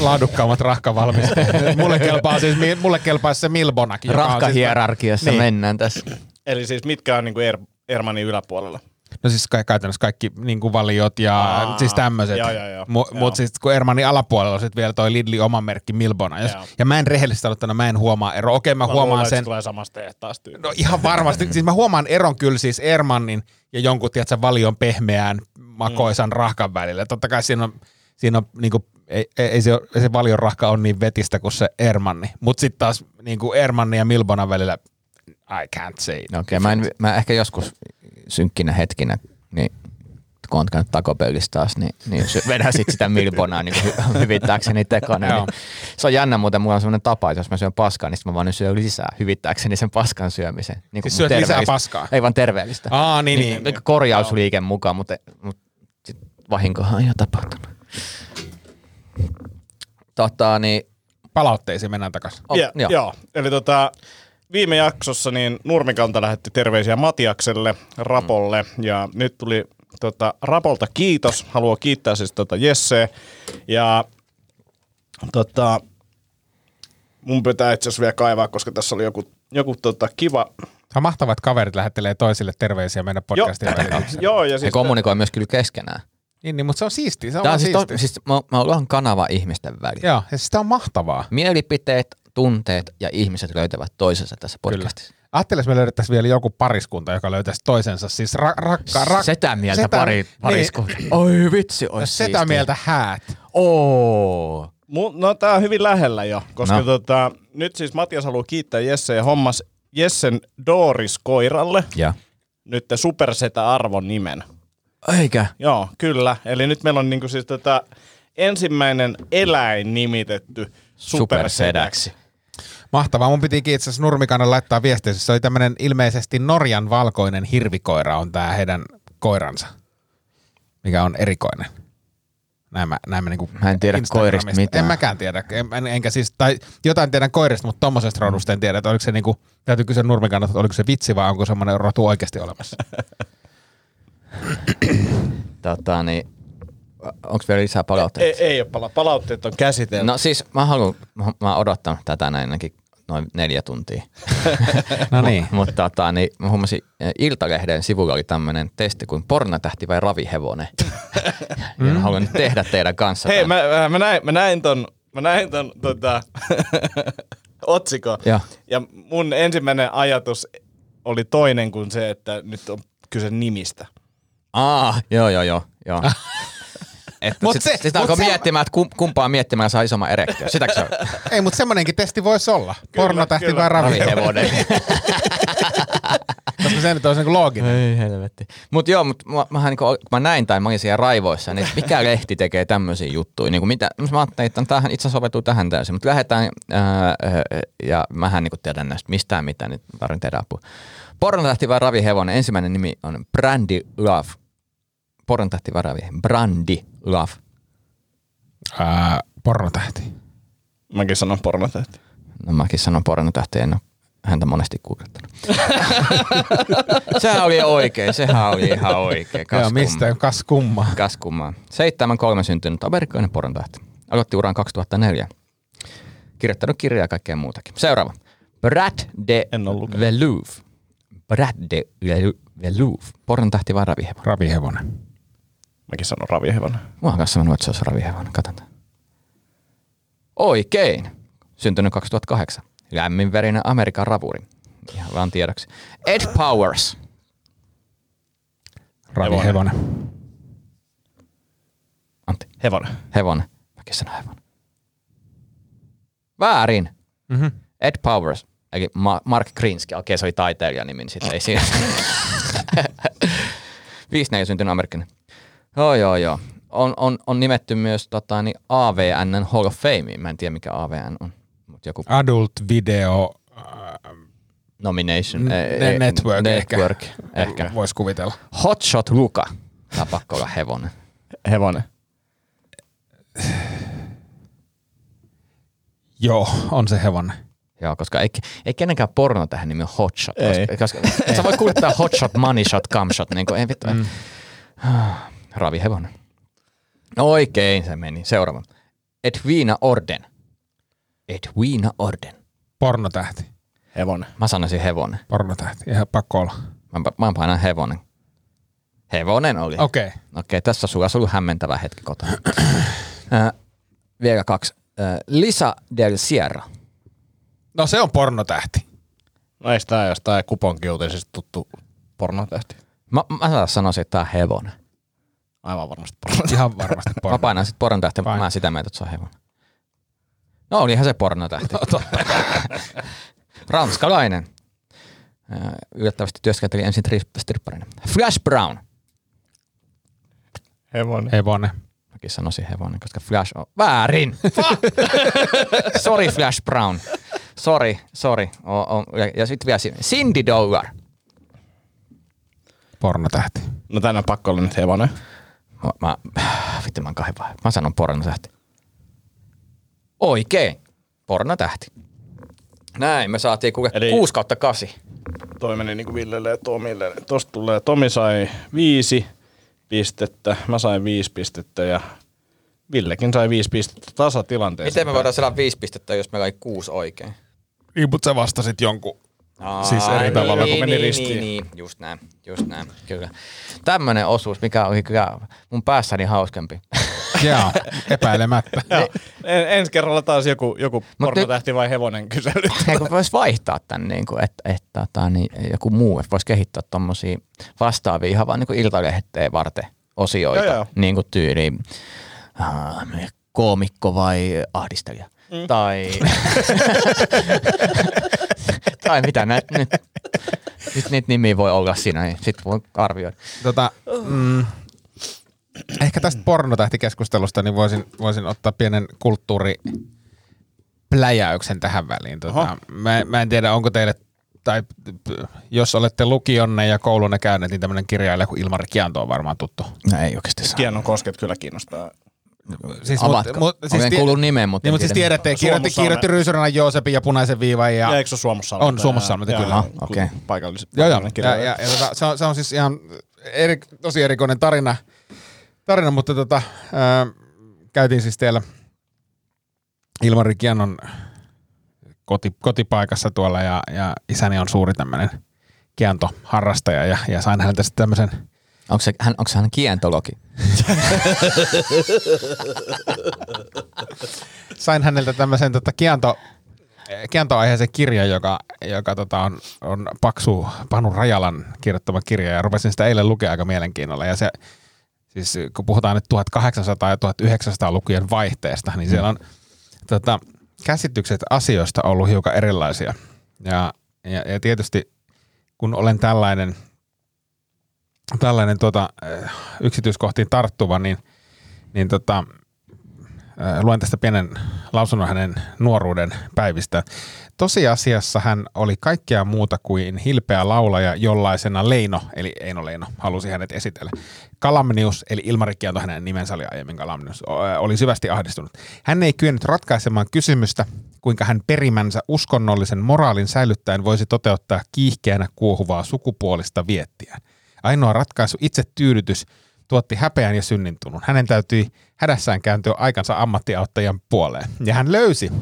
Speaker 4: laadukkaammat rahkavalmisteet. *laughs* mulle kelpaa siis, mulle kelpaa se Milbonakin. on
Speaker 5: Rahkahierarkiassa
Speaker 4: Niin.
Speaker 5: mennään tässä.
Speaker 6: Eli siis mitkä on niinku er, Ermanin yläpuolella?
Speaker 4: No siis ka- käytännössä kaikki niin kuin valiot ja
Speaker 6: Aa,
Speaker 4: siis tämmöiset. Mutta siis kun Ermanin alapuolella on sit vielä toi Lidli oma merkki Milbona. Jos, ja mä en rehellisesti sanottuna, mä en huomaa ero. Okei, mä,
Speaker 6: Mä
Speaker 4: huomaan
Speaker 6: luulen, että
Speaker 4: sen.
Speaker 6: se tulee samasta tehtaasta.
Speaker 4: No ihan varmasti. siis mä huomaan eron kyllä siis Ermannin ja jonkun, tiedätkö, valion pehmeään makoisan
Speaker 6: Mm.
Speaker 4: rahkan välillä. Totta kai siinä on, siinä on niinku, ei, ei, ei, se, ei se valion rahka on niin vetistä kuin se Ermanni. Mutta sitten taas niinku Ermanni ja Milbonan välillä I can't say.
Speaker 5: No okei, mä, en, mä ehkä joskus synkkinä hetkinä, niin kun on käynyt takopelissä taas, niin, niin vedän sit sitä milbonaa niin hy- *laughs* hyvittääkseni tekona. Niin. Se on jännä muuten, mulla on semmoinen tapa, että jos mä syön paskaa, niin mä vaan syön lisää hyvittääkseni sen paskan syömisen. Niin
Speaker 4: Siis syöt lisää paskaa?
Speaker 5: Ei vaan terveellistä.
Speaker 4: Aa, niin, niin.
Speaker 5: niin korjausliike mukaan, mutta, mutta sit vahinkohan on jo tapahtunut. Tota, niin,
Speaker 4: Palautteisiin mennään takaisin.
Speaker 5: oh,
Speaker 6: Ja, joo. joo. Eli tota, viime jaksossa niin Nurmikanta lähetti terveisiä Matiakselle, Rapolle ja nyt tuli tota, Rapolta kiitos. Haluan kiittää siis tota Jesse ja tota, mun pitää itse asiassa vielä kaivaa, koska tässä oli joku, joku tota, kiva.
Speaker 4: Mahtavaa, että kaverit lähettelee toisille terveisiä meidän podcastin välityksellä.
Speaker 6: Joo, ja
Speaker 5: he
Speaker 6: siis
Speaker 5: kommunikoi myös kyllä keskenään.
Speaker 4: Niin, niin, mutta se on siistiä. Se on
Speaker 5: on siis,
Speaker 4: siistiä.
Speaker 5: to, siis me, me ollaan kanava ihmisten välillä.
Speaker 4: Joo, ja siis tämä on mahtavaa.
Speaker 5: Mielipiteet, tunteet ja ihmiset löytävät toisensa tässä podcastissa.
Speaker 4: Ajattelin, jos me löydettäisiin vielä joku pariskunta, joka löytäisi toisensa. Siis ra- rakka, rak-
Speaker 5: Setä mieltä
Speaker 4: setä-
Speaker 5: pari, pariskunta. Niin. Oi vitsi,
Speaker 4: Niin,
Speaker 5: ois
Speaker 4: setä mieltä häät.
Speaker 5: Oo.
Speaker 6: Mu- No tää on hyvin lähellä jo, koska
Speaker 5: No.
Speaker 6: tota, nyt siis Matias haluaa kiittää Jesse ja hommas Jessen Doris-koiralle
Speaker 5: Ja.
Speaker 6: nyt supersetä-arvon nimen.
Speaker 5: Eikä.
Speaker 6: Joo, kyllä. Eli nyt meillä on niinku siis tota, ensimmäinen eläin nimitetty supersedäksi.
Speaker 4: Mahtavaa. Mun pitikin itse asiassa Nurmikanen laittaa viestiä. Se oli tämmöinen ilmeisesti Norjan valkoinen hirvikoira on tämä heidän koiransa, mikä on erikoinen. Näin mä, näin mä, niinku
Speaker 5: Mä en tiedä koirista mitään.
Speaker 4: En mäkään tiedä. En, en, enkä siis, tai jotain tiedän koirista, mutta tommosesta rodusta en tiedä, että oliko se niinku, täytyy kysyä Nurmikannalta, että oliko se vitsi vai onko semmoinen rotu oikeasti olemassa. *laughs* *clears throat*
Speaker 5: Tota, niin, onko vielä lisää palautteita?
Speaker 6: Ei, ei ole pala- palautteet on käsitelty.
Speaker 5: No siis mä haluan, mä, mä oon odottanut tätä näin ainakin noin neljä tuntia. *laughs*
Speaker 4: No niin. *laughs*
Speaker 5: Mutta tota, niin mä huomasin, eh, Iltalehden sivulla oli tämmöinen testi kuin pornotähti vai ravihevonen. *laughs* ja mä haluan nyt tehdä teidän kanssa.
Speaker 6: Hei,
Speaker 5: tämän.
Speaker 6: mä, mä, näin, mä näin ton, mä näin ton tota, otsikon.
Speaker 5: Joo.
Speaker 6: Ja mun ensimmäinen ajatus oli toinen kuin se, että nyt on kyse nimistä.
Speaker 5: Aa, joo, joo, joo. joo. *laughs* Et
Speaker 4: Mut
Speaker 5: sit,
Speaker 4: se-
Speaker 5: sit,
Speaker 4: mut
Speaker 5: alkoi
Speaker 4: se-
Speaker 5: miettimään, että kum, kumpaa miettimään saa isomman erektio. Sitäkö se on? *laughs*
Speaker 4: Ei, mutta semmoinenkin testi voisi olla. Pornotähti
Speaker 6: kyllä.
Speaker 4: vai ravihevonen. *laughs* Koska se nyt olisi niinku looginen.
Speaker 5: Ei helvetti. Mut joo, mut mä, mähän niinku, kun mä näin tai mä olin siellä raivoissa, niin mikä lehti tekee tämmöisiä juttuja? Niinku mitä, mä ajattelin, että tämähän itse asiassa soveltuu tähän täysin, mutta lähdetään ää, ja mähän niinku tiedän näistä mistään mitään, nyt tarvitsen tehdä apua. Pornotähti vai ravihevonen, ensimmäinen nimi on Brandy Love. Pornotähti vai ravi, Brandy Love.
Speaker 4: Ää, pornotähti.
Speaker 6: Mäkin sanon pornotähti.
Speaker 5: No mäkin sanon pornotähti, en ole häntä monesti googlettanut. *laughs* Sehän oli oikein, sehän oli ihan oikein. Kas
Speaker 4: Joo, mistä? Kas kumma.
Speaker 5: Kas kummaa. 7-3 syntynyt amerikkalainen porontähti. Aloitti uran 2004. Kirjoittanut kirjaa ja kaikkea muutakin. Seuraava. Brad de. Velouve. Brad de Velouve. Porontähti vai ravihevonen?
Speaker 4: Ravihevonen.
Speaker 6: Mäkin sanon ravihevonen.
Speaker 5: Mä oon kanssa sanonut, että se olisi ravihevonen. Katsotaan. Oikein. Syntynyt 2008. Lämminverinen Amerikan ravuri. Ihan vaan tiedoksi. Ed Powers.
Speaker 4: Ravi
Speaker 6: Hevonen.
Speaker 4: Hevonen.
Speaker 5: Antti.
Speaker 6: Hevonen.
Speaker 5: Hevonen. Mäkin sanon hevonen. Väärin.
Speaker 4: Mhm.
Speaker 5: Ed Powers. Eli Ma- Mark Krinsky. Okei, se oli taiteilijan nimi, niin sitten ei siinä. *laughs* 54 syntynyt amerikkalainen. Joo, joo, joo. On, on, on nimetty myös tota, niin AVNn Hall of Fame. Mä en tiedä, mikä AVN on. Mut joku
Speaker 4: Adult Video
Speaker 5: nomination.
Speaker 4: N-
Speaker 5: ei-
Speaker 4: ne-
Speaker 5: ei-
Speaker 4: network
Speaker 5: network
Speaker 4: ehkä. *laughs*
Speaker 5: ehkä.
Speaker 4: voisi kuvitella.
Speaker 5: Hotshot Luka. Tää on pakko olla hevonen. *laughs*
Speaker 6: Hevonen.
Speaker 4: Joo, on se hevonen.
Speaker 5: Joo, koska ei, ei kenenkään porno tähän nimi on hotshot.
Speaker 6: Ei.
Speaker 5: Koska, koska et sä voi kuljettaa hotshot, money shot, cum shot. Niin kuin, ei vittu. Mm. Ravi hevonen. Oikein se meni. Seuraava. Edwina Orden. Edwina Orden.
Speaker 4: Pornotähti.
Speaker 6: Hevonen.
Speaker 5: Mä sanoisin hevonen.
Speaker 4: Pornotähti. Ihan pakko olla.
Speaker 5: Mä, mä painan hevonen. Hevonen oli.
Speaker 4: Okei. Okay.
Speaker 5: Okei, tässä on sulla ollut hämmentävä hetki kotona. *clears throat* äh, vielä kaksi. Äh, Lisa Del Sierra.
Speaker 4: No se on pornotähti.
Speaker 6: No ei sitä jostain kuponkiutisista tuttu pornotähti.
Speaker 5: Mä, mä sanoisin, että tää on hevonen.
Speaker 6: Aivan varmasti porno.
Speaker 4: Ihan varmasti
Speaker 5: Mä
Speaker 4: porno.
Speaker 5: painan sit pornotähti,
Speaker 4: Fine.
Speaker 5: mä oon sitä mieltä, että se on hevonen. No olihan se pornotähti. No, *laughs* Ranskalainen. Äh, Yllättävästi työskenteli ensin tri- stripparina. Flash Brown.
Speaker 6: Hevonen.
Speaker 4: Hevonen.
Speaker 5: Mäkin sanoisin hevonen, koska Flash on väärin. *laughs* Sorry Flash Brown. Sorry, sorry. O, o, ja, ja sitten vielä. Cindy Dollar.
Speaker 4: Pornotähti.
Speaker 6: No tänään pakko olla nyt hevonen.
Speaker 5: Mä, mä, *sighs* vittu mä oon kahden vai. Mä sanon pornotähti. Oikein. Pornotähti. Näin, me saatiin kuule
Speaker 6: Eli-
Speaker 5: 6 kautta 8.
Speaker 6: Toi meni niinku Villelle ja Tomille. Tosta tulee, Tomi sai viisi pistettä, mä sain viisi pistettä ja Villekin sai viisi pistettä tasatilanteessa.
Speaker 5: Miten me voidaan saada 5 pistettä, jos meillä oli 6 oikein?
Speaker 4: Niin, mutta sä vastasit jonkun. Siis eri
Speaker 5: niin,
Speaker 4: tavalla,
Speaker 5: niin,
Speaker 6: kun meni
Speaker 5: niin,
Speaker 6: ristiin.
Speaker 5: Niin, niin, just näin, just näin, kyllä. Tämmönen osuus, mikä oli kyllä mun päässäni hauskempi.
Speaker 4: Joo, epäilemättä. *laughs*
Speaker 6: Joo. En, ensi kerralla taas joku, joku pornotähti vai hevonen kysely. *laughs*
Speaker 5: Eikö vois vaihtaa tän, niin kuin, että, että, että niin, joku muu, että voisi kehittää tommosia vastaavia ihan vaan niin kuin iltalehteen varten osioita,
Speaker 6: Joo, joo.
Speaker 5: niin kuin tyyliin äh, koomikko vai ahdistelija. Mm. Tai, *laughs* tai mitä näitä nyt, nyt niitä nimiä voi olla siinä, niin sitten voi arvioida.
Speaker 4: Tota, mm, ehkä tästä pornotähtikeskustelusta niin voisin, voisin ottaa pienen kulttuuri pläjäyksen tähän väliin. Tota, mä, mä, en tiedä, onko teille, tai jos olette lukionne ja koulunne käyneet, niin tämmöinen kirjailija kuin Ilmari Kianto on varmaan tuttu.
Speaker 5: No ei oikeasti saa.
Speaker 6: Kienon kosket kyllä kiinnostaa.
Speaker 4: Siis,
Speaker 5: Avatko?
Speaker 4: mut,
Speaker 5: Siis Olen
Speaker 4: tie-
Speaker 5: kuullut nimen, mutta
Speaker 4: Niin,
Speaker 5: en
Speaker 4: mutta siis
Speaker 5: tiedä.
Speaker 4: tiedätte, kirjoitti, kirjoitti Ryysyrinän Joosepin ja punaisen viivan. Ja,
Speaker 6: Ja eikö se ole Suomussalmenta?
Speaker 4: On Suomussalmenta,
Speaker 6: Ja-
Speaker 4: kyllä.
Speaker 5: okei.
Speaker 6: Paikallis-
Speaker 4: Joo, joo. Ja, ja, ja tota, se, on, se on siis ihan eri, tosi erikoinen tarina, tarina mutta tota, ää, käytiin siis siellä Ilmari Kianon koti, kotipaikassa tuolla ja, ja isäni on suuri tämmöinen kiantoharrastaja ja, ja sain häneltä sitten tämmöisen
Speaker 5: Onko se, hän, onko hän kientologi?
Speaker 4: sain häneltä tämmöisen tota, kianto, kiantoaiheisen kirjan, joka, joka tota, on, on Paksu Panu Rajalan kirjoittama kirja ja rupesin sitä eilen lukea aika mielenkiinnolla ja se siis kun puhutaan nyt 1800- ja 1900-lukujen vaihteesta, niin siellä on tota, käsitykset asioista ollut hiukan erilaisia. Ja, ja, ja tietysti kun olen tällainen, tällainen tuota, äh, yksityiskohtiin tarttuva, niin, niin tota, äh, luen tästä pienen lausunnon hänen nuoruuden päivistä. Tosiasiassa hän oli kaikkea muuta kuin hilpeä laulaja, jollaisena Leino, eli Eino Leino, halusi hänet esitellä. Kalamnius, eli Ilmari Kianto, hänen nimensä oli aiemmin Kalamnius, o- oli syvästi ahdistunut. Hän ei kyennyt ratkaisemaan kysymystä, kuinka hän perimänsä uskonnollisen moraalin säilyttäen voisi toteuttaa kiihkeänä kuohuvaa sukupuolista viettiään. Ainoa ratkaisu itse tyydytys tuotti häpeän ja synnintunun. Hänen täytyi hädässään kääntyä aikansa ammattiauttajan puoleen. Ja hän löysi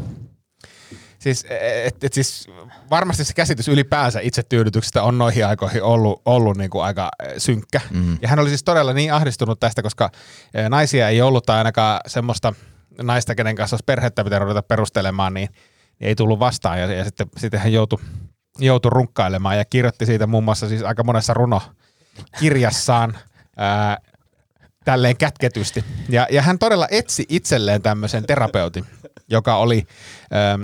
Speaker 4: Siis, et, et siis varmasti se käsitys ylipäänsä itsetyydytyksestä on noihin aikoihin ollut, ollut niin kuin aika eh, synkkä. Mm. Ja hän oli siis todella niin ahdistunut tästä, koska eh, naisia ei ollut tai ainakaan semmoista naista, kenen kanssa olisi perhettä pitää ruveta perustelemaan, niin, niin ei tullut vastaan. Ja, ja sitten, sitten hän joutui joutui runkkailemaan ja kirjoitti siitä muun muassa siis aika monessa runo kirjassaan ää, tälleen kätketysti. Ja, ja hän todella etsi itselleen tämmöisen terapeutin, joka oli ähm,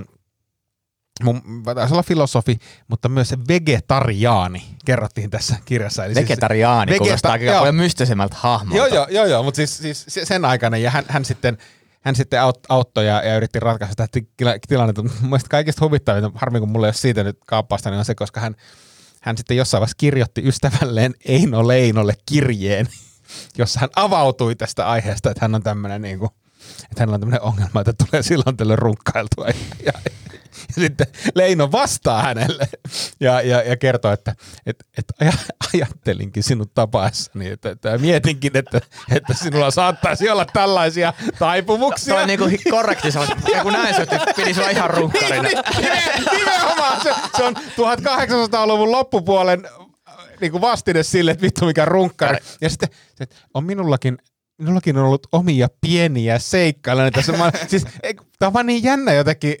Speaker 4: mun, taisi olla filosofi, mutta myös se vegetariaani, kerrottiin tässä kirjassa. Eli
Speaker 5: Vegetariaani
Speaker 4: siis,
Speaker 5: kuulostaa
Speaker 4: vegeta-
Speaker 5: paljon mystisemmältä hahmolta.
Speaker 4: Joo, joo, joo, joo mutta siis, siis se- sen aikana, ja hän, hän sitten, hän sitten aut- auttoi ja, ja yritti ratkaista tätä tila- tilannetta. Mun mielestä kaikista huvittavinta, harmi kun mulla ei ole siitä nyt kaappausta, niin on se, koska hän, hän sitten jossain vaiheessa kirjoitti ystävälleen Eino Leinolle kirjeen, jossa hän avautui tästä aiheesta, että hän on tämmöinen niin kuin, että hänellä on tämmöinen ongelma, että tulee silloin tällöin runkkailtua. Ja, ja, ja *laughs* sitten Leino vastaa hänelle ja, ja, ja kertoo, että et, et aja, ajattelinkin sinut tapaessani, että, että mietinkin, että, että sinulla saattaisi olla tällaisia taipumuksia.
Speaker 5: Toi on niinku korrekti, se on, ja kun näin se, että piti olla ihan runkkarina.
Speaker 4: Nimen- Nimenomaan se, se on 1800-luvun loppupuolen äh, niin kuin vastine sille, että vittu mikä runkkari. Ja sitten se, että on minullakin Minullakin on ollut omia pieniä seikkailuja tässä. Mä, siis, ei, tämä on vaan niin jännä jotenkin,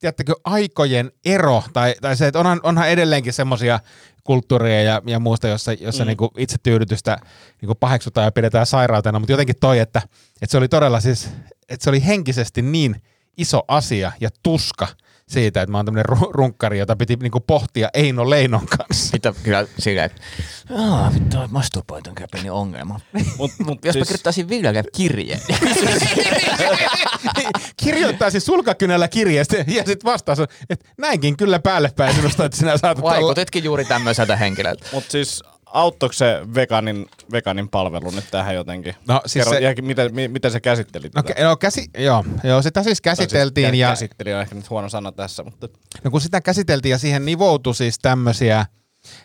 Speaker 4: tiedättekö, aikojen ero, tai, tai se, että onhan, onhan edelleenkin semmoisia kulttuureja ja, ja muusta, jossa, jossa mm. niinku itsetyydytystä niinku paheksutaan ja pidetään sairautena, mutta jotenkin toi, että, että se oli todella siis, että se oli henkisesti niin iso asia ja tuska siitä, että mä oon tämmöinen ru- runkkari, jota piti niinku pohtia Eino Leinon kanssa.
Speaker 5: Mitä kyllä silleen, että aah, vittu, masturbointi on kyllä pieni ongelma.
Speaker 6: Mut, mut
Speaker 5: Jos mä
Speaker 6: siis,
Speaker 5: kirjoittaisin Viljelle kirjeen, *laughs*
Speaker 4: Kirjoittaisi sulkakynällä kirjeestä ja sitten vastaus on, että näinkin kyllä päälle päin sinusta, että sinä saat olla.
Speaker 5: vaikutitkin juuri tämmöiseltä henkilöltä.
Speaker 6: mut siis auttoiko se veganin, veganin palvelu nyt tähän jotenkin?
Speaker 4: No, siis
Speaker 6: Kerro,
Speaker 4: se-
Speaker 6: ja miten, mi- miten se käsitteli
Speaker 4: No,
Speaker 6: tätä?
Speaker 4: no käsi, joo, joo, sitä siis käsiteltiin
Speaker 6: Tai siis
Speaker 4: ja
Speaker 6: Käsitteli on ehkä nyt huono sana tässä, mutta
Speaker 4: no kun sitä käsiteltiin ja siihen nivoutui siis tämmöisiä,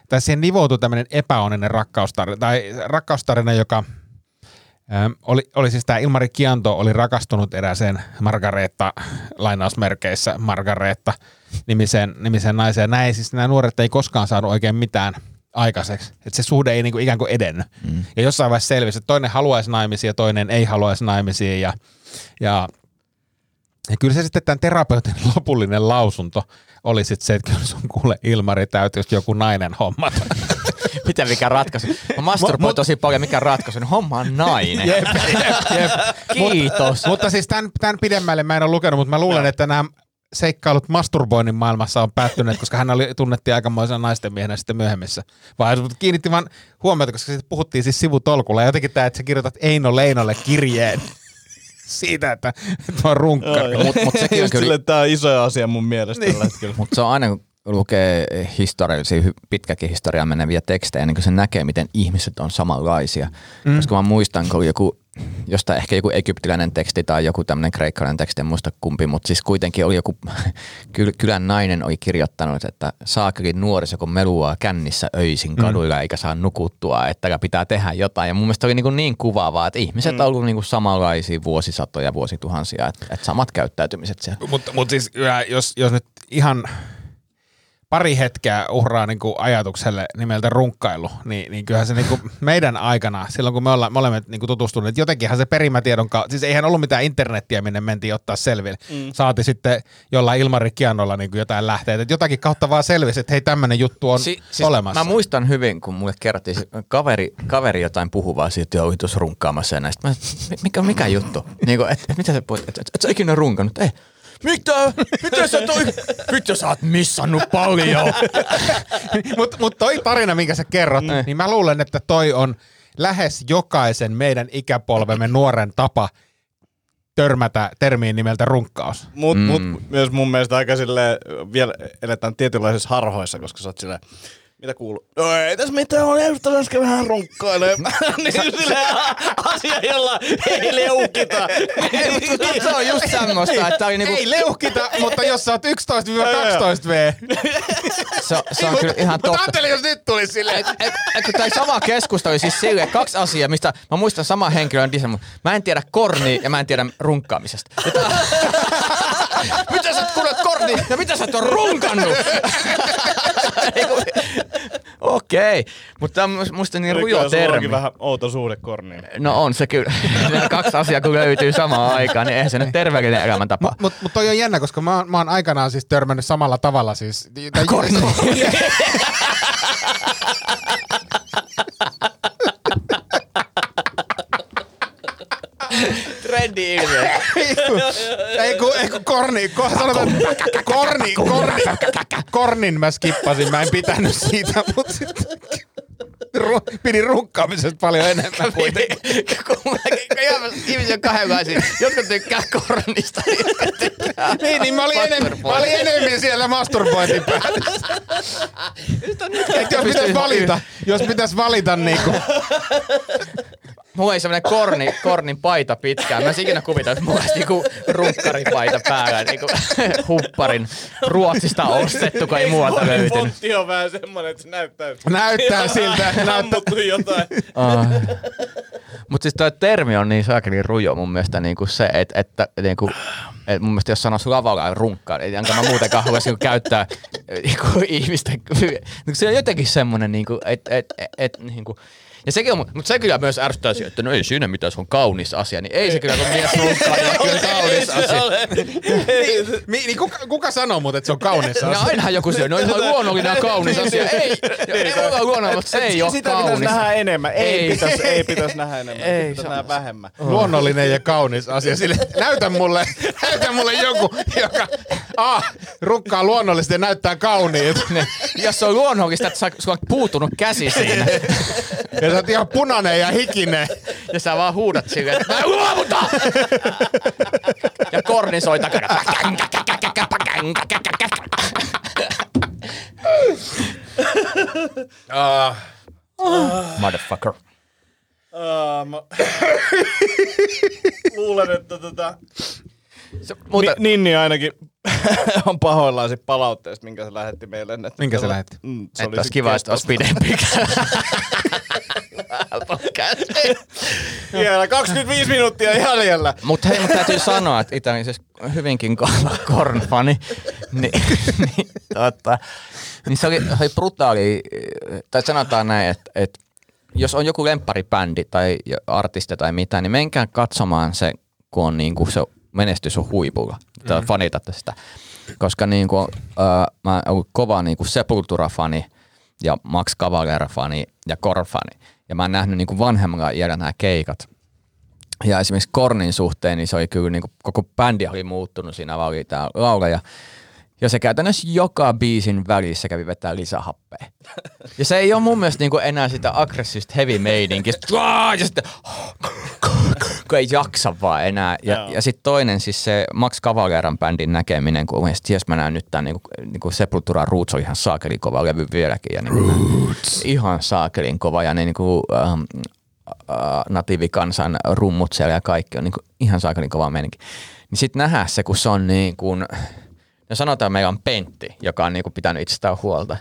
Speaker 4: tai siihen nivoutui tämmöinen epäonninen rakkaustarina, tai rakkaustarina, joka ähm, oli, oli siis tämä Ilmari Kianto oli rakastunut erääseen Margareetta, lainausmerkeissä Margareetta, nimiseen, nimiseen naiseen. Näin siis nämä nuoret ei koskaan saanut oikein mitään aikaiseksi. Että se suhde ei niinku ikään kuin edennyt. Mm. Ja jossain vaiheessa selvisi, että toinen haluaisi naimisia, toinen ei haluaisi naimisia. Ja, ja, ja kyllä se sitten tämän terapeutin *laughs* lopullinen lausunto oli sitten se, että kyllä sun kuule Ilmari täytyisi joku nainen hommata. *laughs*
Speaker 5: Mitä mikä ratkaisu? Mä masturboin tosi paljon, mikä ratkaisu? No homma on nainen.
Speaker 4: Jep, jep, jep.
Speaker 5: Kiitos.
Speaker 4: Mutta siis tämän, tämän pidemmälle mä en ole lukenut, mutta mä luulen, että nämä seikkailut masturboinnin maailmassa on päättyneet, koska hän oli, tunnettiin aikamoisena naisten miehenä sitten myöhemmissä. Mutta kiinnitti vaan huomiota, koska siitä puhuttiin siis sivutolkulla. Ja jotenkin tämä, että sä kirjoitat Eino Leinolle kirjeen *laughs* siitä, että, mä oon runkkari.
Speaker 5: Mut, mut sekin on kyllä,
Speaker 6: sille, tämä on iso asia mun mielestä
Speaker 4: Niin.
Speaker 6: tällä hetkellä.
Speaker 5: mutta se on aina, kun lukee historiallisia, pitkäkin historiaa meneviä tekstejä, niin kun se näkee, miten ihmiset on samanlaisia. Mm. Koska mä muistan, kun oli joku, jostain ehkä joku egyptiläinen teksti tai joku tämmöinen kreikkalainen teksti, en muista kumpi, mutta siis kuitenkin oli joku *laughs* kyl- kylän nainen oli kirjoittanut, että saakeli nuoriso, kun meluaa kännissä öisin kaduilla mm. eikä saa nukuttua, että pitää tehdä jotain. Ja mun mielestä oli niin, kuin niin kuvaavaa, että ihmiset mm. on ollut niin kuin samanlaisia vuosisatoja, vuosituhansia, että, että samat käyttäytymiset siellä.
Speaker 4: Mutta mut siis jos, jos nyt ihan pari hetkeä uhraa niin kuin ajatukselle nimeltä runkkailu, niin, niin kyllähän se niin kuin meidän aikana, silloin kun me, olla, me olemme niin kuin tutustuneet, jotenkinhan se perimätiedon kautta, siis eihän ollut mitään internettiä, minne mentiin ottaa selville. Mm. Saati sitten jollain Ilmari Kianolla niin kuin jotain lähteitä, että jotakin kautta vaan selvisi, että hei tämmöinen juttu on si- siis olemassa.
Speaker 5: Mä muistan hyvin, kun mulle kerrottiin, se kaveri, kaveri jotain puhuvaa siitä, että tuossa runkkaamassa ja näistä. Mä, mi- mikä, mikä juttu? Niin kuin, et, et, mitä sä puhut? Et, et, et, sä ikinä runkannut? Ei. Mitä? Mitä sä toi? Mitä sä oot missannut paljon?
Speaker 4: Mutta mut toi tarina, minkä sä kerrot, mm. niin mä luulen, että toi on lähes jokaisen meidän ikäpolvemme nuoren tapa törmätä termiin nimeltä runkkaus.
Speaker 6: Mut, mm. mut myös mun mielestä aika sille vielä eletään tietynlaisissa harhoissa, koska sä oot silleen, mitä kuuluu? No ei tässä mitään, on just äsken vähän runkkaile. *laughs* niin sille asia, jolla ei leukita.
Speaker 5: se on just semmoista, että oli niinku,
Speaker 4: Ei leuhkita, mutta jos sä oot 11-12V.
Speaker 5: se, se on kyllä ihan
Speaker 4: Mutta
Speaker 5: totta.
Speaker 4: ajattelin, jos nyt tulisi silleen.
Speaker 5: Et, et, et, kun tämä sama keskustelu oli siis silleen, kaksi asiaa, mistä mä muistan sama henkilö on disannut. Mä en tiedä korni ja mä en tiedä runkkaamisesta. Ja *laughs* tää- mitä sä et kuulet korni ja mitä sä et ole runkannut? Okei, mutta tämä on musta niin rujo termi.
Speaker 6: vähän outo suhde korniin.
Speaker 5: No on se kyllä. *laughs* Nämä kaksi asiaa kun löytyy samaan aikaan, niin eihän se nyt terveellinen elämäntapa.
Speaker 4: Mutta mut, mut toi on jännä, koska mä, oon- mä oon aikanaan siis törmännyt samalla tavalla siis. Tai, *laughs* *laughs*
Speaker 5: Trendi ilmiö.
Speaker 4: ei kun, *laughs* ei kun, ei kun korni, ko, sanotaan, korni, korni, kornin mä skippasin, mä en pitänyt siitä, mutta sitten ru, pidin runkkaamisesta paljon enemmän kuitenkin. *laughs*
Speaker 5: kun ihmisiä kahdenlaisia. Jotkut tykkää kornista, tykkää
Speaker 4: Niin, niin mä olin, enem, mä olin enemmän siellä masturbointin päällä. Et jos pitäisi valita, jos pitäisi valita niinku, *laughs*
Speaker 5: Mulla ei semmonen korni, kornin paita pitkään. Mä en ikinä kuvita, että mulla olisi niinku runkkaripaita päällä. Niinku *laughs* hupparin Ruotsista ostettu, kun ei muualta löytynyt.
Speaker 6: Fontti on vähän semmonen, että se näyttää,
Speaker 4: näyttää siltä, näyttää,
Speaker 6: jotain.
Speaker 5: Ah. Mutta siis toi termi on niin saakeli rujo mun mielestä niinku se, että, että niinku, et mun mielestä jos sanoisi lavalla runkkaan, ei enkä mä muutenkaan haluaisi niinku käyttää niinku, ihmisten, niinku, se on jotenkin semmoinen, niinku, että et, et, et, niinku, ja sekin on, mutta se kyllä myös ärsyttää siihen, että no ei siinä mitään, se on kaunis asia, niin ei se kyllä, kun mies runkkaa, *laughs* niin kyllä kaunis asia. *laughs*
Speaker 4: Mi, niin kuka, kuka sanoo muuten, että se on kaunis
Speaker 5: No
Speaker 4: asia?
Speaker 5: ainahan joku syö, no ihan luonnollinen ja kaunis asia. Ei, ei voi olla luonnollinen, mutta se ei ole
Speaker 6: Sitä pitäisi
Speaker 5: kaunis.
Speaker 6: nähdä enemmän. Ei,
Speaker 5: Ei.
Speaker 6: pitäisi, ei pitäisi nähdä enemmän.
Speaker 5: Ei,
Speaker 6: Ei, pitäisi nähdä vähemmän.
Speaker 4: Luonnollinen ja kaunis asia. Sille, näytä mulle, näytä mulle joku, joka A, rukkaa luonnollisesti ja näyttää kauniilta.
Speaker 5: Jos se on luonnollista, että sä, sulla on puutunut käsi siinä,
Speaker 4: Ja sä oot ihan punainen ja hikinen.
Speaker 5: ja sä vaan huudat silleen, että mä luovutan! ja korni soi takana. Motherfucker.
Speaker 6: Uh, mä... Luulen, että tota...
Speaker 5: Se,
Speaker 6: Mutta...
Speaker 5: muuta,
Speaker 6: Ninni ainakin *laughs* on pahoillaan sit palautteesta, minkä se lähetti meille. Että
Speaker 4: Minkä se lähetti?
Speaker 6: Mm, se
Speaker 5: että
Speaker 6: oli
Speaker 5: olisi kiva, että olisi pidempi. *laughs*
Speaker 6: Vielä 25 minuuttia jäljellä.
Speaker 5: Mutta hei, mut täytyy sanoa, että itse asiassa hyvinkin kova kornfani, niin, niin, tota, niin se oli, se oli brutaali, tai sanotaan näin, että, että jos on joku lempparibändi tai artisti tai mitä, niin menkää katsomaan se, kun on niin kuin se menestys on huipulla, mm-hmm. fanitatte sitä. Koska niin kuin, äh, mä oon kova niin kuin Sepultura-fani ja Max Cavalera-fani ja Korn-fani. Ja mä oon nähnyt niin kuin vanhemmalla iällä nämä keikat. Ja esimerkiksi Kornin suhteen, niin se oli kyllä niin kuin, koko bändi oli muuttunut, siinä vaan oli tää laulaja. Ja se käytännössä joka biisin välissä kävi vetää lisähappea. Ja se ei ole mun mielestä niinku enää sitä aggressiivista heavy meidinkiä. Ja sitten, kun ei jaksa vaan enää. Ja,
Speaker 6: Joo.
Speaker 5: ja sitten toinen siis se Max Cavaleran bändin näkeminen, kun mielestäni, jes mä näen nyt tämän niinku, niinku Sepultura Roots on ihan saakelin kova levy vieläkin. Ja niinku, ihan saakelin kova ja ne niinku, ähm, äh, natiivikansan rummut siellä ja kaikki on niinku ihan saakelin kova meininki. Niin sitten nähdä se, kun se on niin kuin, no sanotaan, meillä on Pentti, joka on niinku pitänyt itsestään huolta.